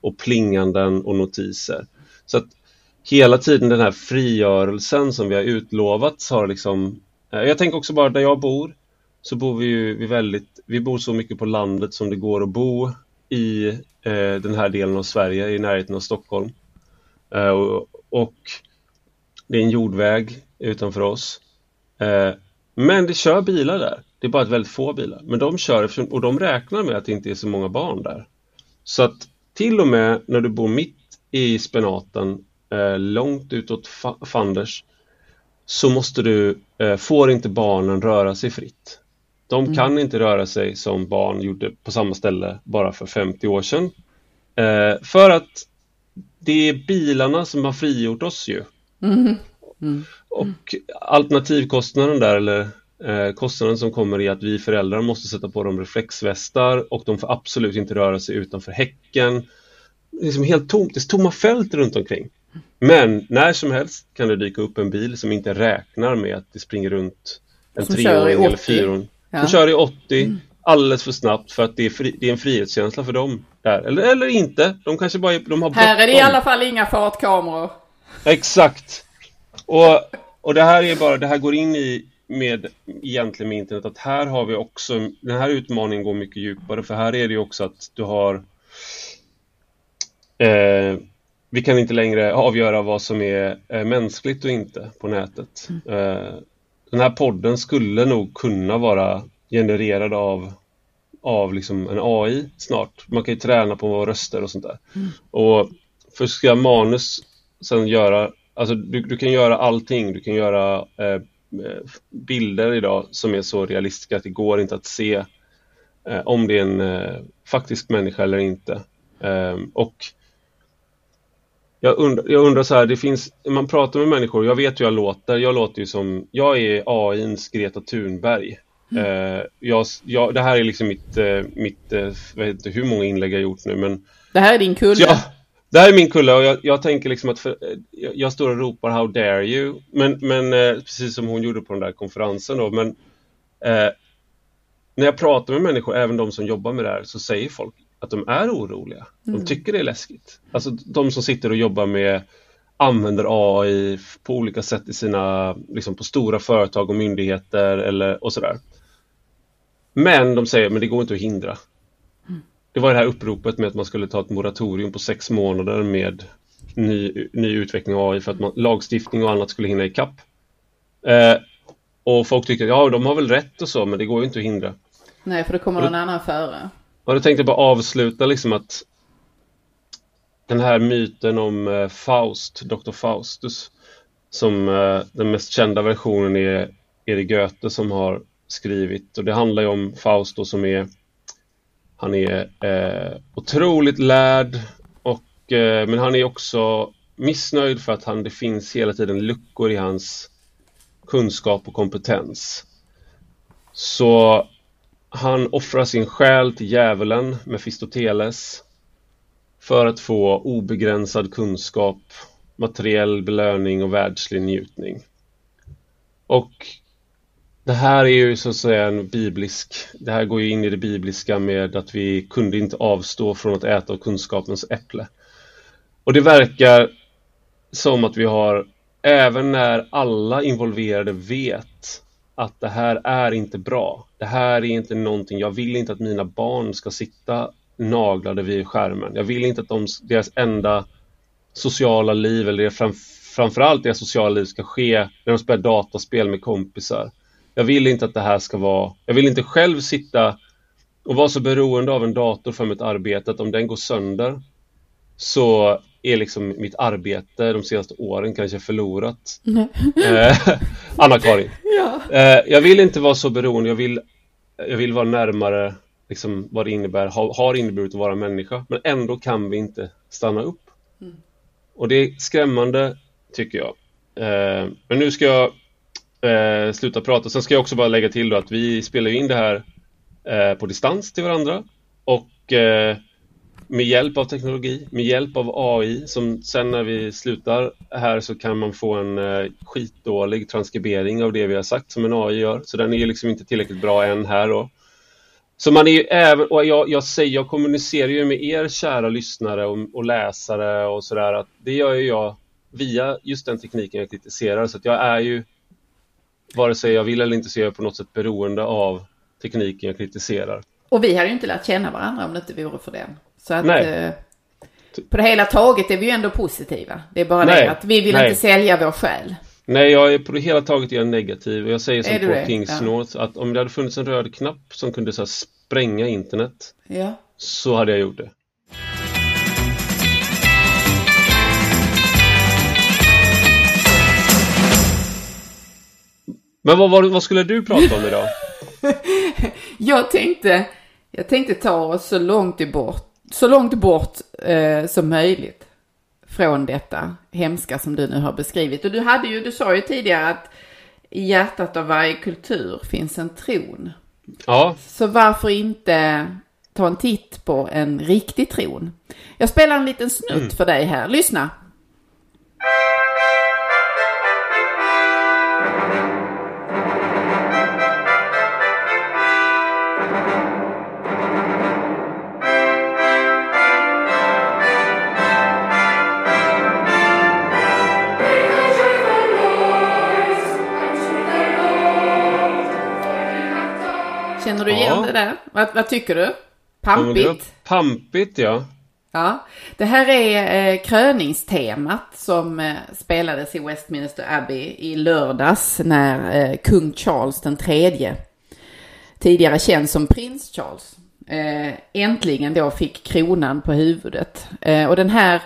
och plinganden och notiser. Så att hela tiden den här frigörelsen som vi har utlovats har liksom eh, Jag tänker också bara där jag bor så bor vi ju vi väldigt, vi bor så mycket på landet som det går att bo i eh, den här delen av Sverige i närheten av Stockholm. Eh, och, och, det är en jordväg utanför oss. Eh, men det kör bilar där. Det är bara ett väldigt få bilar. Men de kör och de räknar med att det inte är så många barn där. Så att till och med när du bor mitt i spenaten, eh, långt utåt Fanders, så måste du, eh, får inte barnen röra sig fritt. De mm. kan inte röra sig som barn gjorde på samma ställe bara för 50 år sedan. Eh, för att det är bilarna som har frigjort oss ju. Mm. Mm. Och alternativkostnaden där, eller eh, kostnaden som kommer i att vi föräldrar måste sätta på dem reflexvästar och de får absolut inte röra sig utanför häcken. Det är liksom helt tomt, det är tomma fält runt omkring. Men när som helst kan det dyka upp en bil som inte räknar med att det springer runt en treåring eller fyraåring. Ja. De kör i 80 mm. alldeles för snabbt för att det är, fri, det är en frihetskänsla för dem. Där. Eller, eller inte, de kanske bara de har Här är det i alla fall inga fartkameror. Exakt. Och, och det här är bara, det här går in i med egentligen med internet att här har vi också, den här utmaningen går mycket djupare för här är det ju också att du har eh, vi kan inte längre avgöra vad som är eh, mänskligt och inte på nätet. Mm. Eh, den här podden skulle nog kunna vara genererad av, av liksom en AI snart. Man kan ju träna på röster och sånt där. Mm. Och för ska manus sen göra, alltså du, du kan göra allting. Du kan göra eh, bilder idag som är så realistiska att det går inte att se eh, om det är en eh, faktisk människa eller inte. Ehm, och jag undrar, jag undrar så här, det finns, man pratar med människor, jag vet hur jag låter, jag låter ju som, jag är AIns Greta Thunberg. Mm. Uh, jag, jag, det här är liksom mitt, uh, mitt jag vet inte hur många inlägg jag gjort nu men Det här är din kulle? Ja, det här är min kulle och jag, jag tänker liksom att för, jag, jag, står och ropar How dare you men, men precis som hon gjorde på den där konferensen då men när jag pratar med människor, även de som jobbar med det här, så säger folk att de är oroliga. De mm. tycker det är läskigt. Alltså de som sitter och jobbar med använder AI på olika sätt i sina, liksom på stora företag och myndigheter eller och sådär. Men de säger, men det går inte att hindra. Det var det här uppropet med att man skulle ta ett moratorium på sex månader med ny, ny utveckling av AI för att man, lagstiftning och annat skulle hinna ikapp. Eh, och folk tycker, ja de har väl rätt och så, men det går ju inte att hindra. Nej, för det kommer någon annan före. Och då tänkte jag bara avsluta liksom att den här myten om eh, Faust, Dr. Faustus, som eh, den mest kända versionen är Erik Goethe som har skrivit och det handlar ju om Faust som är han är eh, otroligt lärd och, eh, men han är också missnöjd för att han, det finns hela tiden luckor i hans kunskap och kompetens. Så han offrar sin själ till djävulen, Mefistoteles, för att få obegränsad kunskap, materiell belöning och världslig njutning. Och det här är ju så att säga en biblisk, det här går ju in i det bibliska med att vi kunde inte avstå från att äta av kunskapens äpple. Och det verkar som att vi har, även när alla involverade vet att det här är inte bra. Det här är inte någonting, jag vill inte att mina barn ska sitta naglade vid skärmen. Jag vill inte att de, deras enda sociala liv, eller fram, framförallt deras sociala liv ska ske när de spelar dataspel med kompisar. Jag vill inte att det här ska vara, jag vill inte själv sitta och vara så beroende av en dator för mitt arbete att om den går sönder så är liksom mitt arbete de senaste åren kanske förlorat. Eh, Anna-Karin. Ja. Eh, jag vill inte vara så beroende, jag vill, jag vill vara närmare liksom, vad det innebär, ha, har inneburit att vara människa. Men ändå kan vi inte stanna upp. Och det är skrämmande, tycker jag. Eh, men nu ska jag eh, sluta prata. Sen ska jag också bara lägga till då att vi spelar in det här eh, på distans till varandra. Och eh, med hjälp av teknologi, med hjälp av AI som sen när vi slutar här så kan man få en eh, skitdålig transkribering av det vi har sagt som en AI gör. Så den är ju liksom inte tillräckligt bra än här då. Så man är ju även, och jag, jag säger, jag kommunicerar ju med er kära lyssnare och, och läsare och sådär att det gör ju jag via just den tekniken jag kritiserar så att jag är ju vare sig jag vill eller inte så är jag på något sätt beroende av tekniken jag kritiserar. Och vi hade ju inte lärt känna varandra om det inte vore för den. Så att Nej. eh, på det hela taget är vi ju ändå positiva. Det är bara Nej. det att vi vill Nej. inte sälja vår själ. Nej, jag är på det hela taget är jag negativ. Jag säger som på det? Kings Ja. North att om det hade funnits en röd knapp som kunde så här, spränga internet Ja. så hade jag gjort det. Men vad, vad, vad skulle du prata om idag? Jag tänkte, jag tänkte ta oss så långt bort, så långt bort eh, som möjligt från detta hemska som du nu har beskrivit. Och du hade ju, du sa ju tidigare att i hjärtat av varje kultur finns en tron. Ja, Så varför inte ta en titt på en riktig tron? Jag spelar en liten snutt för dig här. Lyssna. Du igen Ja. det där? Vad, vad tycker du? Pampigt? pampigt ja. Ja, det här är eh, kröningstemat som eh, spelades i Westminster Abbey i lördags när eh, kung Charles den tredje, tidigare känd som prins Charles, eh, äntligen då fick kronan på huvudet. Eh, och den här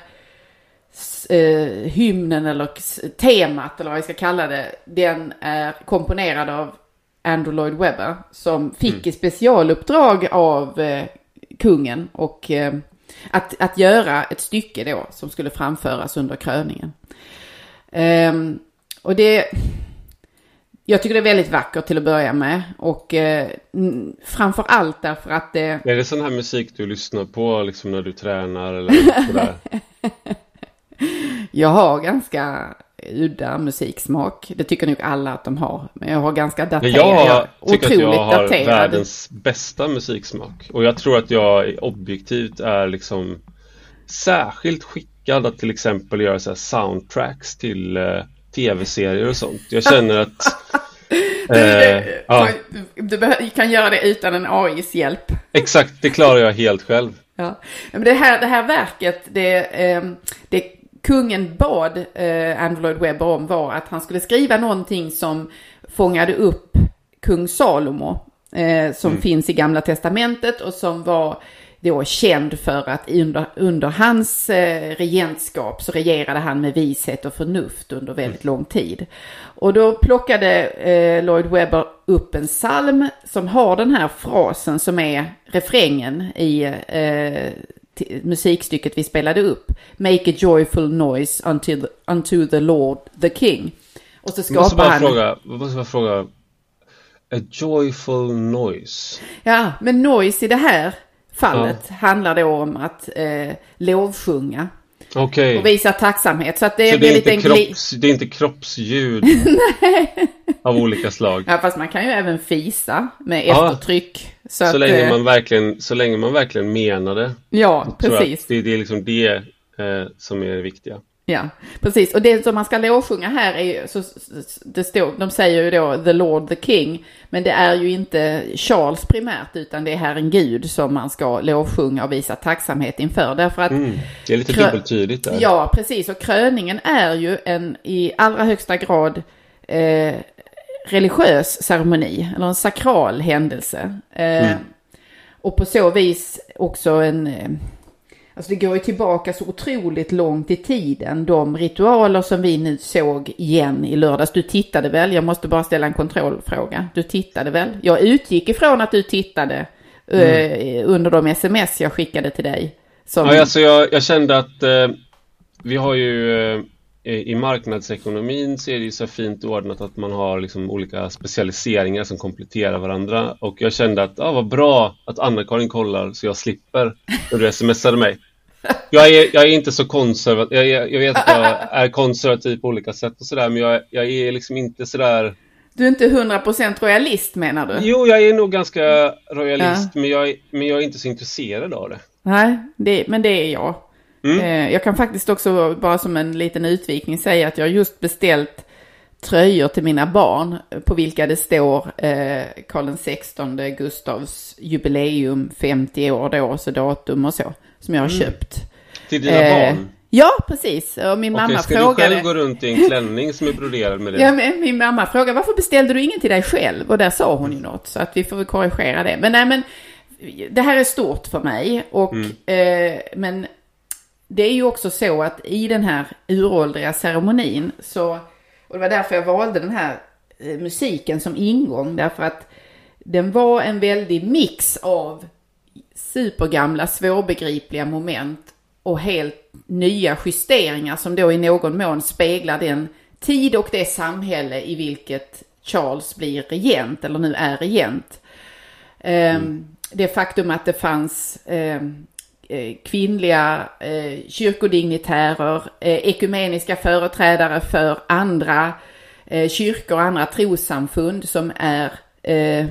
eh, hymnen eller temat eller vad vi ska kalla det, den är komponerad av Andrew Lloyd Webber som fick i specialuppdrag av eh, kungen och eh, att, att göra ett stycke då som skulle framföras under kröningen. Ehm, och det, jag tycker det är väldigt vackert till att börja med och eh, mm, framför allt därför att det, Är det sån här musik du lyssnar på liksom när du tränar eller sådär? jag har ganska udda musiksmak. Det tycker nog alla att de har. Men jag har ganska daterad, Men jag tycker att jag har daterad. världens bästa musiksmak. Och jag tror att jag objektivt är liksom särskilt skickad att till exempel göra så här soundtracks till eh, tv-serier och sånt. Jag känner att eh, ja, Du, du behö- kan göra det utan en AIs hjälp. exakt, det klarar jag helt själv. Ja. Men det här, det här verket, det, ehm, det kungen bad eh, Andrew Lloyd Webber om var att han skulle skriva någonting som fångade upp kung Salomo, eh, som finns i Gamla Testamentet och som var då känd för att under, under hans eh, regentskap så regerade han med vishet och förnuft under väldigt lång tid. Och då plockade eh, Lloyd Webber upp en psalm som har den här frasen som är refrängen i eh, musikstycket vi spelade upp. Make a joyful noise unto the, unto the Lord the King. Och så Jag måste skapar bara han... fråga, måste bara fråga A joyful noise. Ja, men noise i det här fallet handlar då om att eh, lovsjunga Okej. och visa tacksamhet. Så att det, Så det är, inte kropps, det är inte kroppsljud av olika slag? Ja, fast man kan ju även fisa med Ja. eftertryck. Så, Så att, länge, eh, man verkligen, så länge man verkligen menar det. Ja, precis. Det, det är liksom det eh, som är det viktiga. Ja, precis. Och det som man ska lovsjunga här är ju, så, det står, de säger ju då the Lord the King, men det är ju inte Charles primärt, utan det är Herren Gud som man ska lovsjunga och visa tacksamhet inför. Därför att, Mm. Det är lite dubbeltydigt där. ja precis, och kröningen är ju en i allra högsta grad eh, religiös ceremoni, eller en sakral händelse. Eh, mm. Och på så vis också en... Eh, alltså det går ju tillbaka så otroligt långt i tiden. De ritualer som vi nu såg igen i lördags. Du tittade väl? Jag måste bara ställa en kontrollfråga. Du tittade väl? Jag utgick ifrån att du tittade mm. uh, under de sms jag skickade till dig. Som... Ja, alltså jag, jag kände att uh, vi har ju uh, i marknadsekonomin så är det ju så fint ordnat att man har liksom olika specialiseringar som kompletterar varandra och jag kände att ah, vad bra att Anna-Karin kollar så jag slipper när du smsade mig. Jag är, jag är inte så konservativ, jag, jag, vet att jag är konservativ på olika sätt och sådär men jag, jag är liksom inte sådär du är inte 100% royalist menar du? Jo, jag är nog ganska royalist ja. men, jag, men jag är inte så intresserad av det. Nej, det, men det är jag. Mm. Eh, jag kan faktiskt också, bara som en liten utvikning, säga att jag just beställt tröjor till mina barn på vilka det står eh, Karl XVI Gustavs jubileum 50 år då, så datum och så, som jag har mm. köpt. Till dina eh, barn? Ja, precis. Och min mamma ska frågade... du själv gå runt i en klänning som är broderad med det? Ja, men min mamma frågade varför beställde du ingen till dig själv? Och där sa hon ju något, så att vi får väl korrigera det. Men nej, men det här är stort för mig. Och, mm. eh, men det är ju också så att i den här uråldriga ceremonin så, och det var därför jag valde den här eh, musiken som ingång, därför att den var en väldig mix av supergamla svårbegripliga moment och helt nya justeringar som då i någon mån speglar den tid och det samhälle i vilket Charles blir regent, eller nu är regent. Ehm, mm. Det faktum att det fanns ehm, Eh, kvinnliga eh, kyrkodignitärer, eh, ekumeniska företrädare för andra eh, kyrkor och andra trossamfund som är eh,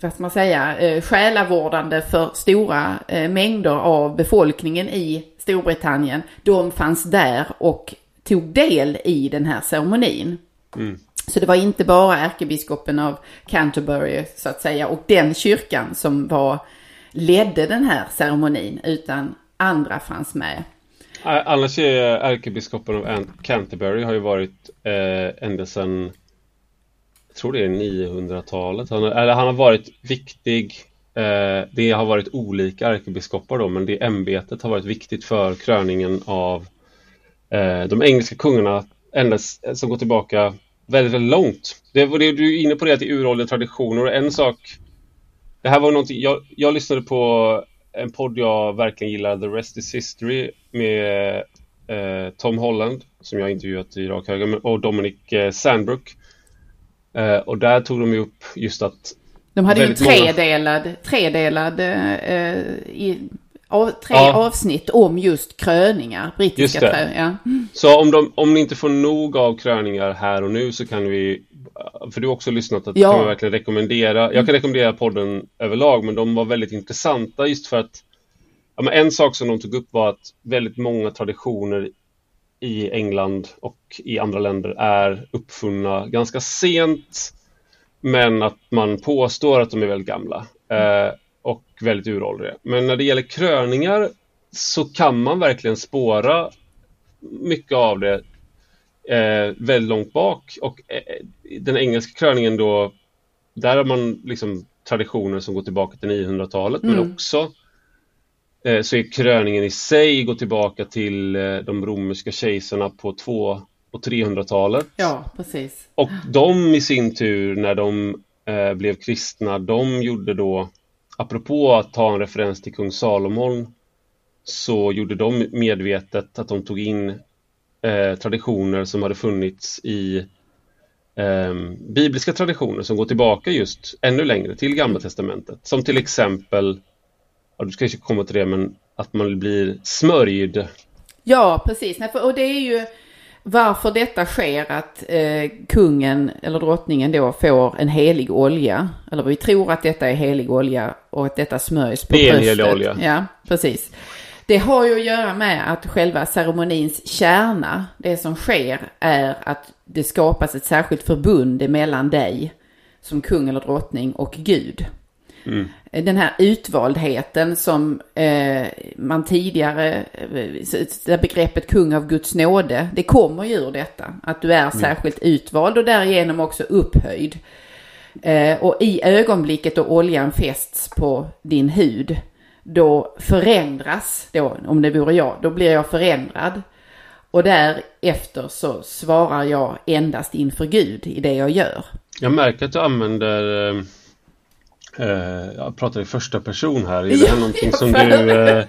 vad ska man säga, eh, själavårdande för stora eh, mängder av befolkningen i Storbritannien. De fanns där och tog del i den här ceremonin. Mm. Så det var inte bara ärkebiskopen av Canterbury så att säga och den kyrkan som var ledde den här ceremonin utan andra fanns med. Annars är ärkebiskopen av Canterbury har ju varit eh, ända sedan jag tror det är 900-talet. Han, eller han har varit viktig. Eh, det har varit olika ärkebiskopar då men det ämbetet har varit viktigt för kröningen av eh, de engelska kungarna ända som går tillbaka väldigt, väldigt långt. Det, det, du är inne på det att det är uråldriga traditioner och en sak det här var någonting, jag, jag lyssnade på en podd jag verkligen gillar, The Rest is History med eh, Tom Holland som jag intervjuat i rak höger och Dominic eh, Sandbrook. Eh, och där tog de upp just att de hade ju en tredelad, många... tredelad eh, i, av, tre ja. avsnitt om just kröningar, brittiska kröningar. Ja. Så om, de, om ni inte får nog av kröningar här och nu så kan vi för du har också lyssnat, att ja. kan man verkligen rekommendera. Jag kan rekommendera podden överlag, men de var väldigt intressanta just för att ja, en sak som de tog upp var att väldigt många traditioner i England och i andra länder är uppfunna ganska sent, men att man påstår att de är väldigt gamla eh, och väldigt uråldriga. Men när det gäller kröningar så kan man verkligen spåra mycket av det eh, väldigt långt bak och eh, den engelska kröningen då där har man liksom traditioner som går tillbaka till 900-talet mm. men också eh, så är kröningen i sig går tillbaka till eh, de romerska kejsarna på 2 och 300-talet. Ja, precis. Och de i sin tur när de eh, blev kristna, de gjorde då apropå att ta en referens till kung Salomon så gjorde de medvetet att de tog in eh, traditioner som hade funnits i eh, bibliska traditioner som går tillbaka just ännu längre till Gamla Testamentet. Som till exempel, ja, du ska inte komma till det, men att man blir smörjd. Ja, precis. Och det är ju varför detta sker att eh, kungen eller drottningen då får en helig olja. Eller vi tror att detta är helig olja och att detta smörjs på bröstet. Det är en helig olja. Ja, precis. Det har ju att göra med att själva ceremonins kärna, det som sker, är att det skapas ett särskilt förbund mellan dig som kung eller drottning och Gud. Mm. Den här utvaldheten som eh, man tidigare, eh, begreppet kung av Guds nåde, det kommer ju ur detta. Att du är mm. särskilt utvald och därigenom också upphöjd. Eh, och i ögonblicket då oljan fästs på din hud, då förändras, då, om det vore jag, då blir jag förändrad. Och därefter så svarar jag endast inför Gud i det jag gör. Jag märker att du använder eh, eh jag pratar i första person här. Är det här någonting som du eh,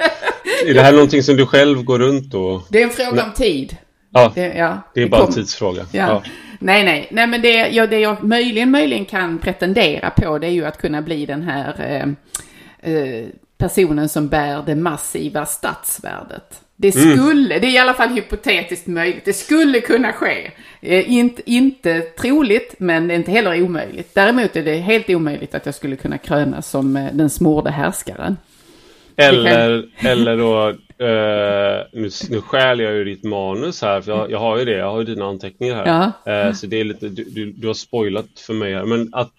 Är det här någonting som du själv går runt och Det är en fråga om tid. Ja, det, ja, det är bara en tidsfråga. Ja. ja. Nej, nej, nej, men det, ja, det jag möjligen, möjligen kan pretendera på det är ju att kunna bli den här eh, eh, personen som bär det massiva stadsvärdet. Det mm. skulle, mm. det är i alla fall hypotetiskt möjligt, det skulle kunna ske. Eh, inte, inte troligt, men det är inte heller omöjligt. Däremot är det helt omöjligt att jag skulle kunna krönas som eh, den smorde härskaren. Eller, kan... eller då, eh, nu, nu skäl jag ju ditt manus här, för jag, jag, har ju det, jag har ju dina anteckningar här. Ja. Eh, så det är lite, du, du, du, har spoilat för mig här, men att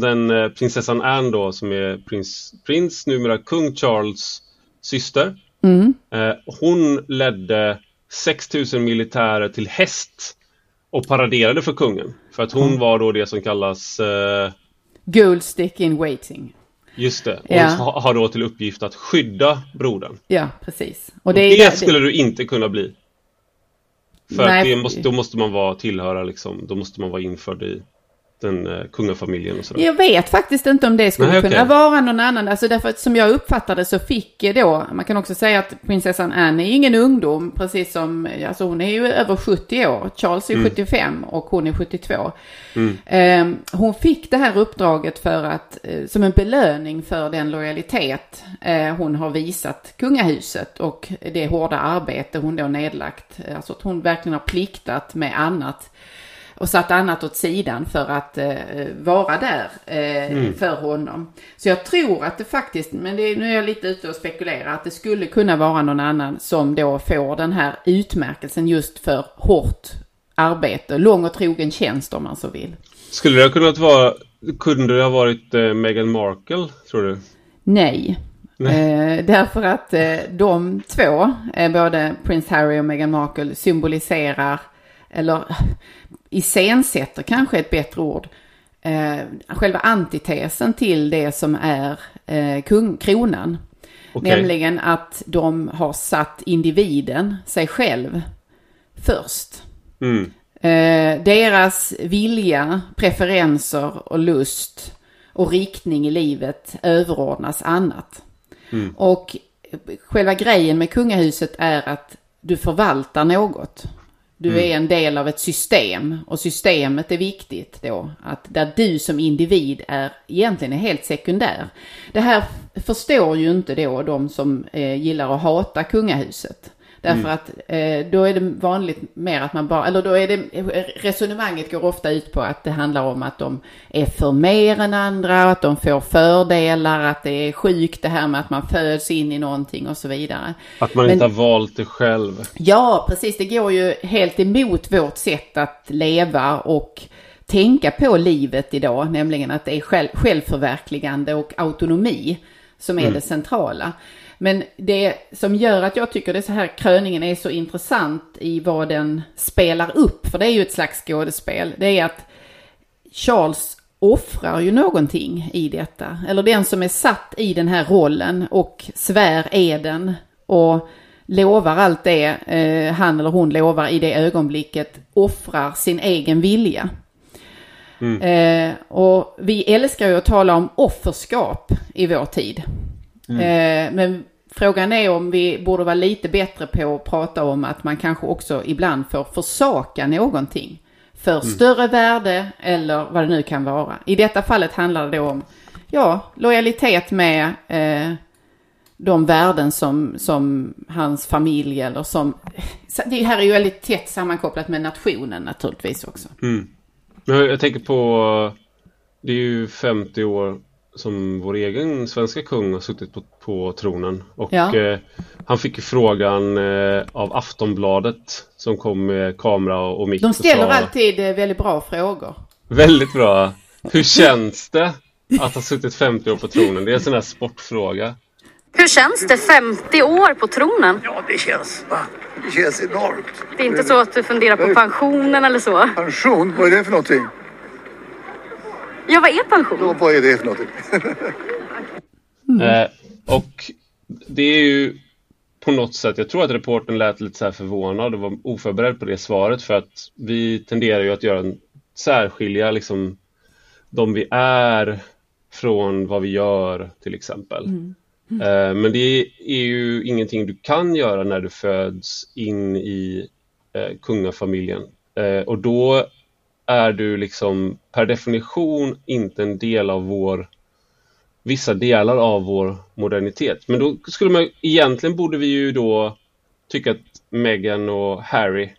den eh, prinsessan Anne då, som är prins, prins numera kung Charles syster, mm. eh, hon ledde 6000 militärer till häst och paraderade för kungen. För att hon mm. var då det som kallas... Eh... Gold stick in waiting. Just det. Hon ja. har då till uppgift att skydda brodern. Ja, precis. Och det, och det skulle det... du inte kunna bli. För Nej. att måste, då måste man vara tillhöra liksom, då måste man vara införd i den eh, kungafamiljen och sådär. Jag vet faktiskt inte om det skulle Nej, kunna okay. vara någon annan. Alltså därför att som jag uppfattade så fick då, man kan också säga att prinsessan Anne är ingen ungdom, precis som, alltså hon är ju över 70 år. Charles är mm. 75 och hon är 72. Mm. Eh, hon fick det här uppdraget för att, eh, som en belöning för den lojalitet eh, hon har visat kungahuset och det hårda arbete hon då nedlagt. Alltså att hon verkligen har pliktat med annat och satt annat åt sidan för att eh, vara där eh, mm. för honom. Så jag tror att det faktiskt, men det, nu är jag lite ute och spekulerar, att det skulle kunna vara någon annan som då får den här utmärkelsen just för hårt arbete, lång och trogen tjänst om man så vill. Skulle det ha kunnat vara, kunde det ha varit eh, Meghan Markle, tror du? Nej. Eh, därför att eh, de två, eh, både Prince Harry och Meghan Markle, symboliserar, eller iscensätter kanske ett bättre ord, eh, själva antitesen till det som är eh, kung, kronan. Okay. Nämligen att de har satt individen, sig själv, först. Mm. Eh, deras vilja, preferenser och lust och riktning i livet överordnas annat. Mm. Och själva grejen med kungahuset är att du förvaltar något. Du mm. är en del av ett system och systemet är viktigt då. Att där du som individ är egentligen är helt sekundär. Det här förstår ju inte då de som eh, gillar att hata kungahuset. Därför mm. att eh, då är det vanligt mer att man bara, eller då är det, resonemanget går ofta ut på att det handlar om att de är för mer än andra, att de får fördelar, att det är sjukt det här med att man föds in i någonting och så vidare. Att man Men, inte har valt det själv. Ja, precis. Det går ju helt emot vårt sätt att leva och tänka på livet idag, nämligen att det är själv, självförverkligande och autonomi som är mm. det centrala. Men det som gör att jag tycker det så här kröningen är så intressant i vad den spelar upp, för det är ju ett slags skådespel, det är att Charles offrar ju någonting i detta. Eller den som är satt i den här rollen och svär eden och lovar allt det eh, han eller hon lovar i det ögonblicket, offrar sin egen vilja. Mm. Eh, och vi älskar ju att tala om offerskap i vår tid. Mm. Eh, men frågan är om vi borde vara lite bättre på att prata om att man kanske också ibland får försaka någonting. För mm. större värde eller vad det nu kan vara. I detta fallet handlar det om ja, lojalitet med eh, de värden som, som hans familj eller som... Det här är ju väldigt tätt sammankopplat med nationen naturligtvis också. Mm. Jag tänker på, det är ju 50 år som vår egen svenska kung har suttit på, på tronen. Och ja. eh, han fick frågan eh, av Aftonbladet som kom med kamera och mick. De ställer sa, alltid eh, väldigt bra frågor. Väldigt bra. Hur känns det att ha suttit 50 år på tronen? Det är en sån här sportfråga. Hur känns det 50 år på tronen? Ja, det känns, det känns enormt. Det är inte så att du funderar på pensionen eller så? Pension, vad är det för någonting? Ja, vad är pension? Ja, vad är det för någonting? Eh, och det är ju på något sätt, jag tror att reporten lät lite så här förvånad och var oförberedd på det svaret för att vi tenderar ju att göra en särskilja liksom de vi är från vad vi gör till exempel. Mm. Mm. Men det är ju ingenting du kan göra när du föds in i eh, kungafamiljen. Eh, och då är du liksom per definition inte en del av vår vissa delar av vår modernitet. Men då skulle man egentligen borde vi ju då tycka att Meghan och Harry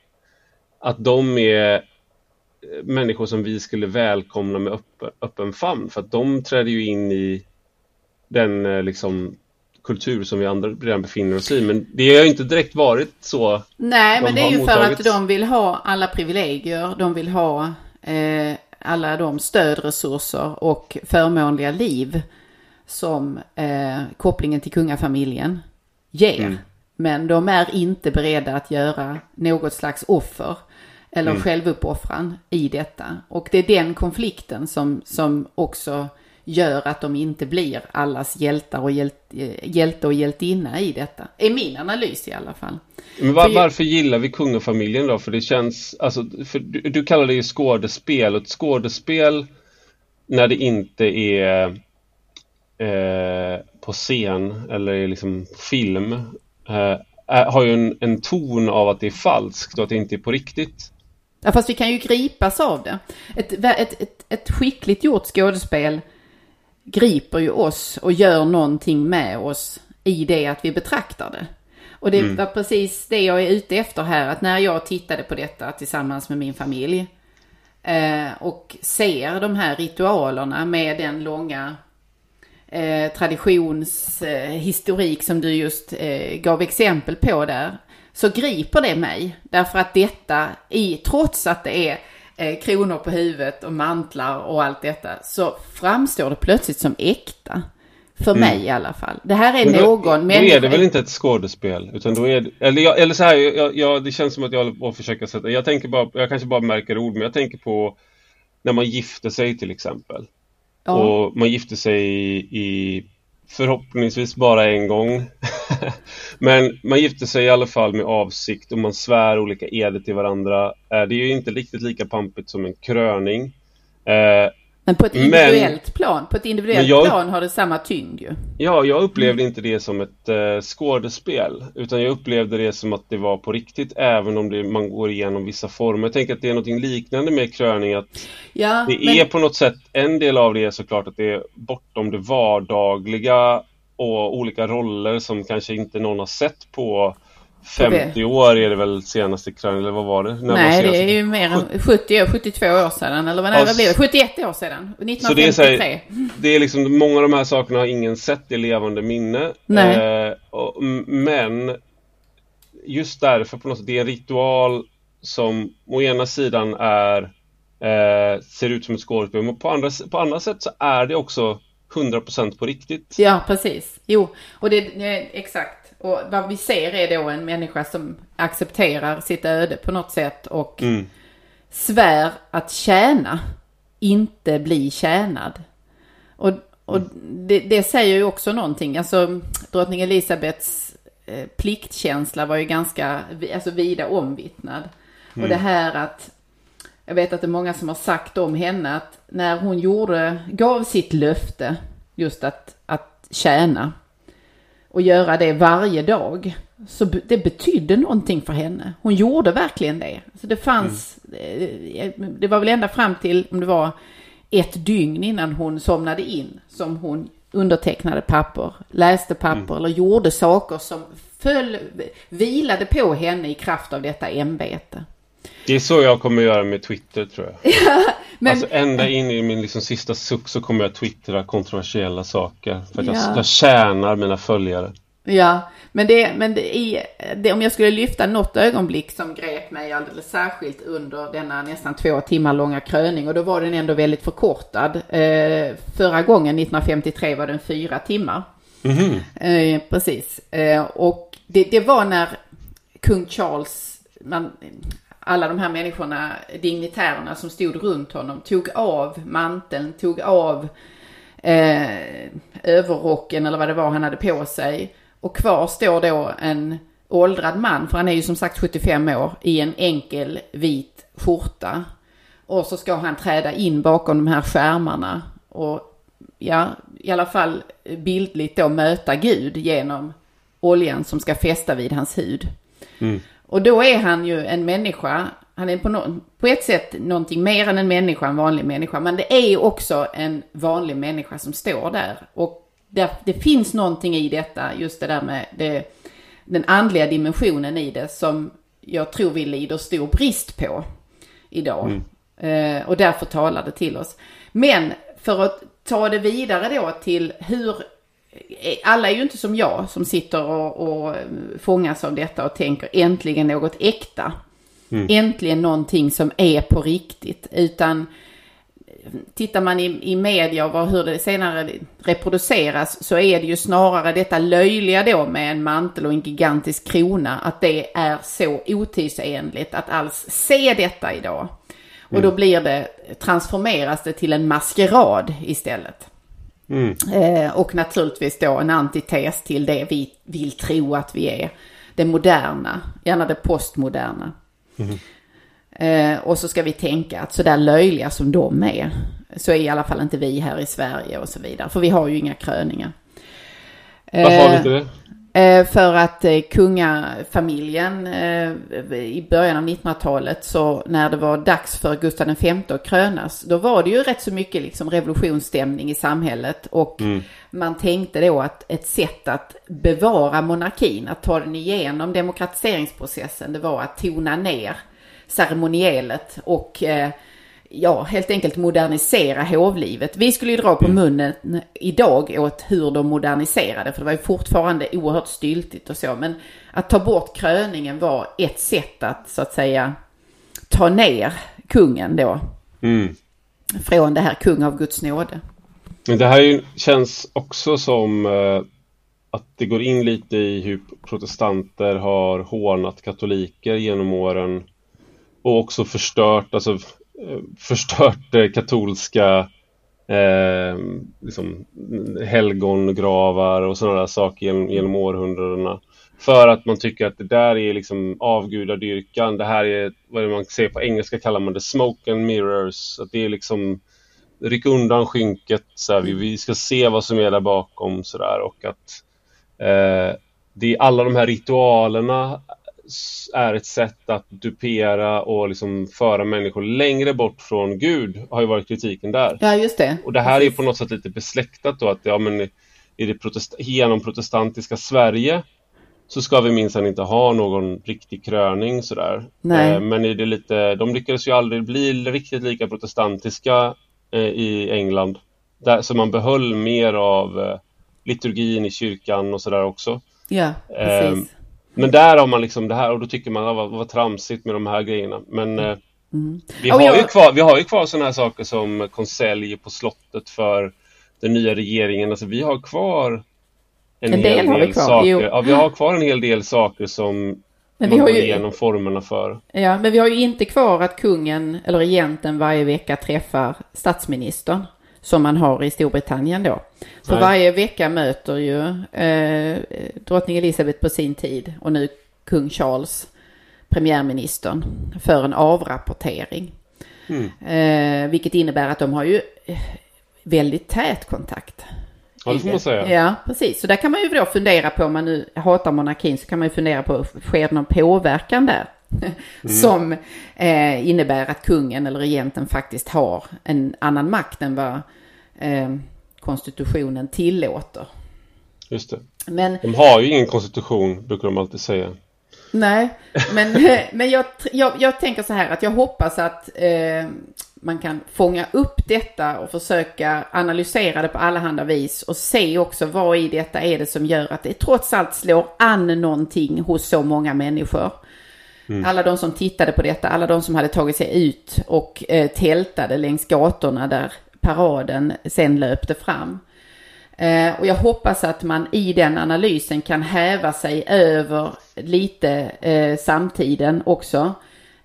att de är eh, människor som vi skulle välkomna med öppen, öppen famn för att de träder ju in i den eh, liksom kultur som vi andra redan befinner oss i. Men det har ju inte direkt varit så. Nej, men det är ju för att de vill ha alla privilegier. De vill ha eh, alla de stödresurser och förmånliga liv som eh, kopplingen till kungafamiljen ger. Mm. Men de är inte beredda att göra något slags offer eller mm. självuppoffran i detta. Och det är den konflikten som, som också gör att de inte blir allas hjältar och hjält, hjälte och hjältinna i detta. Är min analys i alla fall. Men var, varför gillar vi kungafamiljen då? För det känns, alltså, för du, du kallar det ju skådespel och ett skådespel när det inte är eh, på scen eller liksom film eh, har ju en, en, ton av att det är falskt och att det inte är på riktigt. Ja, fast vi kan ju gripas av det. Ett, ett, ett, ett skickligt gjort skådespel griper ju oss och gör någonting med oss i det att vi betraktar det. Och det mm. var precis det jag är ute efter här, att när jag tittade på detta tillsammans med min familj eh, och ser de här ritualerna med den långa eh, traditionshistorik eh, som du just eh, gav exempel på där, så griper det mig. Därför att detta, i, trots att det är eh, kronor på huvudet och mantlar och allt detta, så framstår det plötsligt som äkta. För mm. mig i alla fall. Det här är då, någon människa. Då är det väl inte ett skådespel? Utan då är det, eller, jag, eller så här, jag, jag, det känns som att jag håller på att försöka sätta, jag tänker bara, jag kanske bara märker ord, men jag tänker på när man gifter sig till exempel. Ja. Och man gifter sig i, i förhoppningsvis bara en gång. Men man gifter sig i alla fall med avsikt och man svär olika eder till varandra. Eh, det är ju inte riktigt lika pampigt som en kröning. Eh, men på ett individuellt men, plan, på ett individuellt jag, plan har det samma tyngd ju. Ja, jag upplevde mm. inte det som ett uh, skådespel. Utan jag upplevde det som att det var på riktigt även om det, man går igenom vissa former. Jag tänker att det är något liknande med kröning. Att ja, det men... är på något sätt, en del av det är såklart att det är bortom det vardagliga och olika roller som kanske inte någon har sett på 50 år är det väl senaste kröningen, eller vad var det? När Nej, det är ju mer än 70, 72 år sedan, eller vad, det? 71 år sedan, 1953. Så det, är, så här, det är liksom, många av de här sakerna har ingen sett i levande minne. Nej. Eh, och, men just därför på något sätt, det är en ritual som å ena sidan är eh, ser ut som ett skådespel, men på andra, på andra sätt så är det också 100% på riktigt. Ja, precis. Jo, och det är exakt. Och vad vi ser är då en människa som accepterar sitt öde på något sätt och mm. svär att tjäna, inte bli tjänad. Och, och mm. det, det, säger ju också någonting. Alltså drottning Elisabeths eh, pliktkänsla var ju ganska alltså, vida omvittnad. Mm. Och det här att, jag vet att det är många som har sagt om henne att när hon gjorde, gav sitt löfte just att, att tjäna och göra det varje dag. Så det betydde någonting för henne. Hon gjorde verkligen det. Så det fanns, mm. det var väl ända fram till, om det var ett dygn innan hon somnade in, som hon undertecknade papper, läste papper mm. eller gjorde saker som föll, vilade på henne i kraft av detta ämbete. Det är så jag kommer göra med Twitter tror jag. men... Alltså ända in i min liksom sista suck så kommer jag twittra kontroversiella saker. För att ja. jag, jag tjänar mina följare. Ja, men, det, men det, i, det, om jag skulle lyfta något ögonblick som grep mig alldeles särskilt under denna nästan två timmar långa kröning och då var den ändå väldigt förkortad. Eh, förra gången, 1953, var den fyra timmar. Mhm. Eh, precis. Eh, och det, det var när kung Charles, man, alla de här människorna, dignitärerna som stod runt honom, tog av manteln, tog av eh, överrocken eller vad det var han hade på sig. Och kvar står då en åldrad man, för han är ju som sagt 75 år, i en enkel vit skjorta. Och så ska han träda in bakom de här skärmarna och ja, i alla fall bildligt då möta Gud genom oljan som ska fästa vid hans hud. Mm. Och då är han ju en människa, han är på, no på ett sätt någonting mer än en människa, en vanlig människa, men det är ju också en vanlig människa som står där. Och där, det finns någonting i detta, just det där med det, den andliga dimensionen i det som jag tror vi lider stor brist på idag. Eh, och därför talar det till oss. Men för att ta det vidare då till hur alla är ju inte som jag som sitter och, och fångas av detta och tänker äntligen något äkta. Äntligen någonting som är på riktigt. Utan tittar man i, i media och vad, hur det senare reproduceras så är det ju snarare detta löjliga då med en mantel och en gigantisk krona. Att det är så otidsenligt att alls se detta idag. Och då blir det, transformeras det till en maskerad istället. Eh, och naturligtvis då en antites till det vi vill tro att vi är. Det moderna, gärna det postmoderna. Eh, och så ska vi tänka att sådär löjliga som de är, så är i alla fall inte vi här i Sverige och så vidare. För vi har ju inga kröningar. Varför har vi inte det? Eh, för att eh, kungafamiljen eh, i början av 1900-talet så när det var dags för Gustav V att krönas då var det ju rätt så mycket liksom revolutionsstämning i samhället. Och man tänkte då att ett sätt att bevara monarkin, att ta den igenom demokratiseringsprocessen det var att tona ner ceremonielet och ja, helt enkelt modernisera hovlivet. Vi skulle ju dra på munnen idag åt hur de moderniserade, för det var ju fortfarande oerhört styltigt och så. Men att ta bort kröningen var ett sätt att, så att säga, ta ner kungen då. Mm. Från det här kung av Guds nåde. Men det här ju, känns också som eh, att det går in lite i hur protestanter har hånat katoliker genom åren och också förstört, alltså Eh, förstört det katolska eh, liksom, helgongravar och sådana där saker genom, genom århundradena. För att man tycker att det där är liksom avgudadyrkan. Det här är vad det man ser på engelska kallar man det smoke and mirrors. Att det är liksom ryck undan skynket. Så här, vi, vi ska se vad som är där bakom. Så där, och att eh, det är alla de här ritualerna är ett sätt att dupera och liksom föra människor längre bort från Gud har ju varit kritiken där. Ja, just det. Och det här är Precis. på något sätt lite besläktat då att ja men i det protest- genom protestantiska Sverige så ska vi minsann inte ha någon riktig kröning sådär. Nej. Eh, men i det lite, de lyckades ju aldrig bli riktigt lika protestantiska eh, i England. Där, så man behöll mer av eh, liturgin i kyrkan och sådär också. Ja, Ehm, precis. Men där har man liksom det här och då tycker man att vad, vad tramsigt med de här grejerna. Men eh, vi, Och har jag- ju kvar, vi har ju kvar sådana här saker som konselj på slottet för den nya regeringen. Alltså vi har kvar en, En hel del har vi kvar, saker. jo. Ja, vi har kvar en hel del saker som Men vi har ju, igenom formerna för. Ja, men vi har ju inte kvar att kungen eller regenten varje vecka träffar statsministern som man har i Storbritannien då. Så Nej. varje vecka möter ju eh, drottning Elizabeth på sin tid och nu kung Charles premiärministern för en avrapportering. Eh, vilket innebär att de har ju eh, väldigt tät kontakt. Ja, det får man säga. Ja, precis. Så där kan man ju då fundera på, om man nu hatar monarkin, så kan man ju fundera på, sker det någon påverkan där? Som eh, innebär att kungen eller regenten faktiskt har en annan makt än vad eh, konstitutionen tillåter. Just det. Men De har ju ingen konstitution, brukar de alltid säga. Nej, men, men jag, jag, jag tänker så här att jag hoppas att, eh, man kan fånga upp detta och försöka analysera det på allehanda vis och se också vad i detta är det som gör att det trots allt slår an någonting hos så många människor. Mm. Alla de som tittade på detta, alla de som hade tagit sig ut och eh, tältade längs gatorna där paraden sen löpte fram. Eh, och jag hoppas att man i den analysen kan häva sig över lite eh, samtiden också.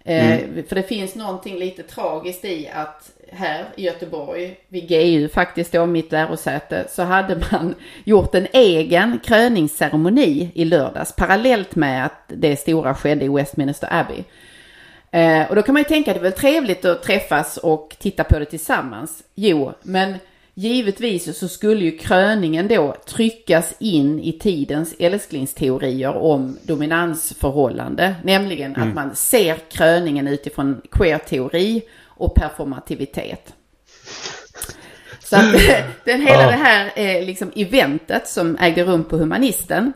Eh, mm. För det finns någonting lite tragiskt i att här i Göteborg, vid GU faktiskt då, mitt lärosäte, så hade man gjort en egen kröningsceremoni i lördags parallellt med att det stora skedde i Westminster Abbey. Eh, och då kan man ju tänka att det är väl trevligt att träffas och titta på det tillsammans. Jo, men Givetvis så skulle ju kröningen då tryckas in i tidens älsklingsteorier om dominansförhållande. Nämligen mm. att man ser kröningen utifrån queer-teori och performativitet. Så att den, hela det här eh, liksom eventet som ägde rum på Humanisten.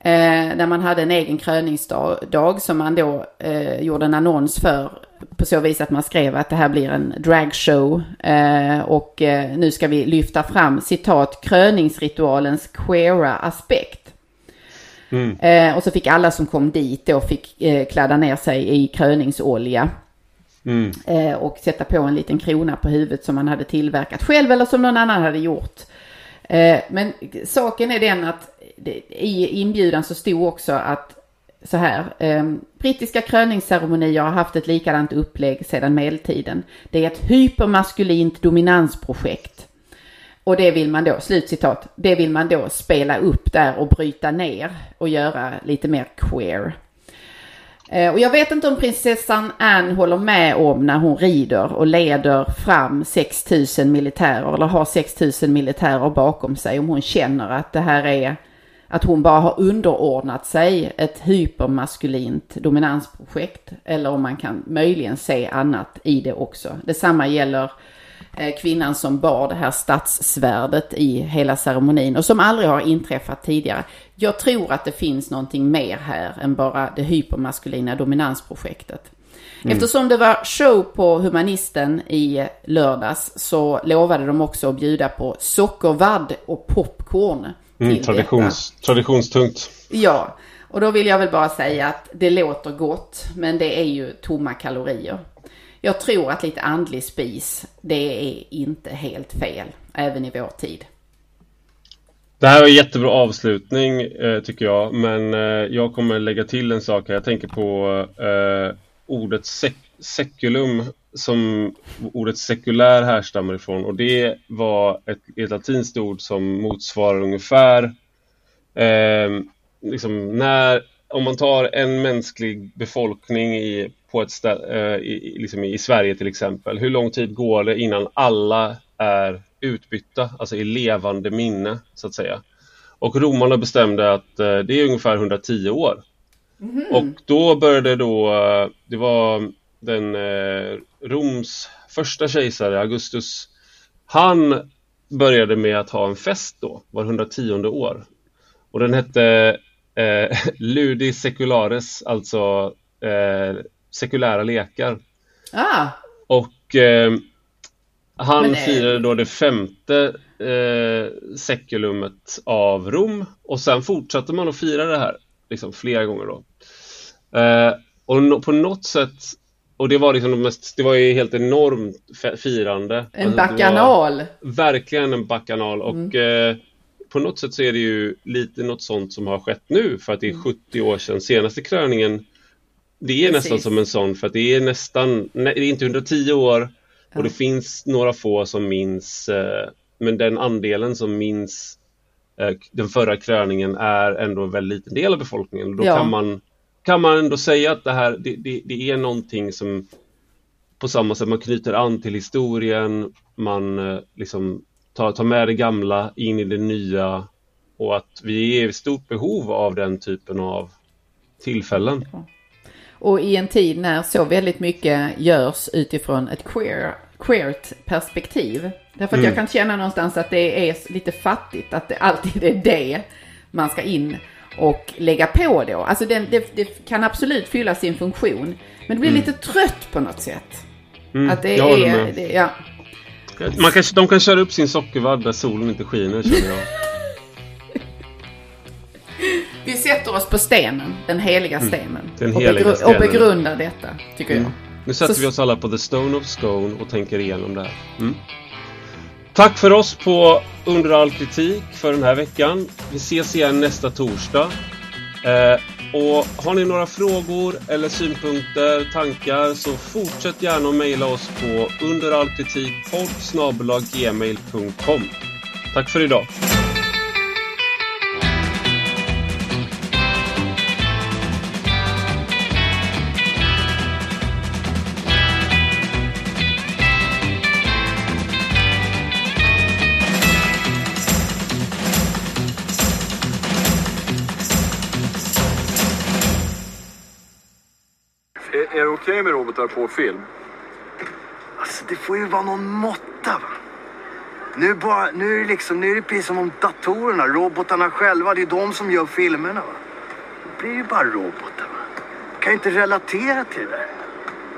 Eh, där man hade en egen kröningsdag som man då eh, gjorde en annons för på så vis att man skrev att det här blir en dragshow eh, och eh, nu ska vi lyfta fram citat kröningsritualens queera aspekt. Mm. Eh, och så fick alla som kom dit då fick eh, kladda ner sig i kröningsolja. Mm. Och sätta på en liten krona på huvudet som man hade tillverkat själv eller som någon annan hade gjort. Men saken är den att i inbjudan så stod också att så här. Eh, brittiska kröningsceremonier har haft ett likadant upplägg sedan medeltiden. Det är ett hypermaskulint dominansprojekt. Och det vill man då, slutcitat, det vill man då spela upp där och bryta ner och göra lite mer queer. Eh, och jag vet inte om prinsessan Anne håller med om när hon rider och leder fram 6000 militärer eller har 6000 militärer bakom sig. Om hon känner att det här är att hon bara har underordnat sig ett hypermaskulint dominansprojekt. Eller om man kan möjligen se annat i det också. Detsamma gäller eh, kvinnan som bar det här stadssvärdet i hela ceremonin och som aldrig har inträffat tidigare. Jag tror att det finns någonting mer här än bara det hypermaskulina dominansprojektet. Mm. Eftersom det var show på Humanisten i lördags så lovade de också att bjuda på sockervadd och popcorn. Mm, traditions, traditionstungt. Ja, och då vill jag väl bara säga att det låter gott, men det är ju tomma kalorier. Jag tror att lite andlig spis, det är inte helt fel, även i vår tid. Det här var en jättebra avslutning eh, tycker jag, men eh, jag kommer lägga till en sak här. Jag tänker på eh, ordet sek seculum som ordet sekulär härstammar ifrån och det var ett, ett latinskt ord som motsvarar ungefär eh, liksom när, om man tar en mänsklig befolkning i, på ett stä, eh, i, liksom i Sverige till exempel, hur lång tid går det innan alla är utbytta, alltså i levande minne så att säga. Och romarna bestämde att eh, det är ungefär 110 år. Mm. Och då började då, eh, det var den eh, Roms första kejsare, Augustus, han började med att ha en fest då, var 110 år. Och den hette eh, Ludi Seculares, alltså eh, sekulära lekar. Ah. Och eh, han det... firade då det femte eh, sekulumet av Rom och sen fortsatte man att fira det här liksom flera gånger då. Eh, och no på något sätt och det var liksom det mest, det var ju helt enormt firande. En alltså, bakanal. Verkligen en bakanal och mm. eh, på något sätt så är det ju lite något sånt som har skett nu för att det är 70 mm. år sedan senaste kröningen. Det är Precis. nästan som en sån för att det är nästan, det är inte 110 år och det finns några få som minns eh, men den andelen som minns eh, den förra kröningen är ändå en väldigt liten del av befolkningen. Då ja. kan man kan man ändå säga att det här det, det, det, är någonting som på samma sätt man knyter an till historien, man eh, liksom tar, tar med det gamla in i det nya och att vi är i stort behov av den typen av tillfällen. Och i en tid när så väldigt mycket görs utifrån ett queer, queert perspektiv. Därför att mm. jag kan känna någonstans att det är lite fattigt att det alltid är det man ska in och lägga på då. Alltså den, det, det, kan absolut fylla sin funktion. Men det blir mm. lite trött på något sätt. Mm, att det jag är, det, ja. Man kan, de kan köra upp sin sockervadd där solen inte skiner känner jag. Vi sätter oss på stenen, den heliga stenen. Mm. Den och, heliga begru- stenen. och begrundar detta, tycker jag. Nu sätter Så- vi oss alla på The Stone of Scone och tänker igenom det här. Tack för oss på Under all kritik för den här veckan. Vi ses igen nästa torsdag. Eh, och har ni några frågor eller synpunkter, tankar så fortsätt gärna att mejla oss på underallkritikpodd Tack för idag! Är, det okej med robotar på film? Alltså det får ju vara någon måtta va. Nu, bara, nu är det liksom, nu är det precis som om datorerna, robotarna själva, det är de som gör filmerna va. Då blir det ju bara robotar va. Kan ju inte relatera till det där.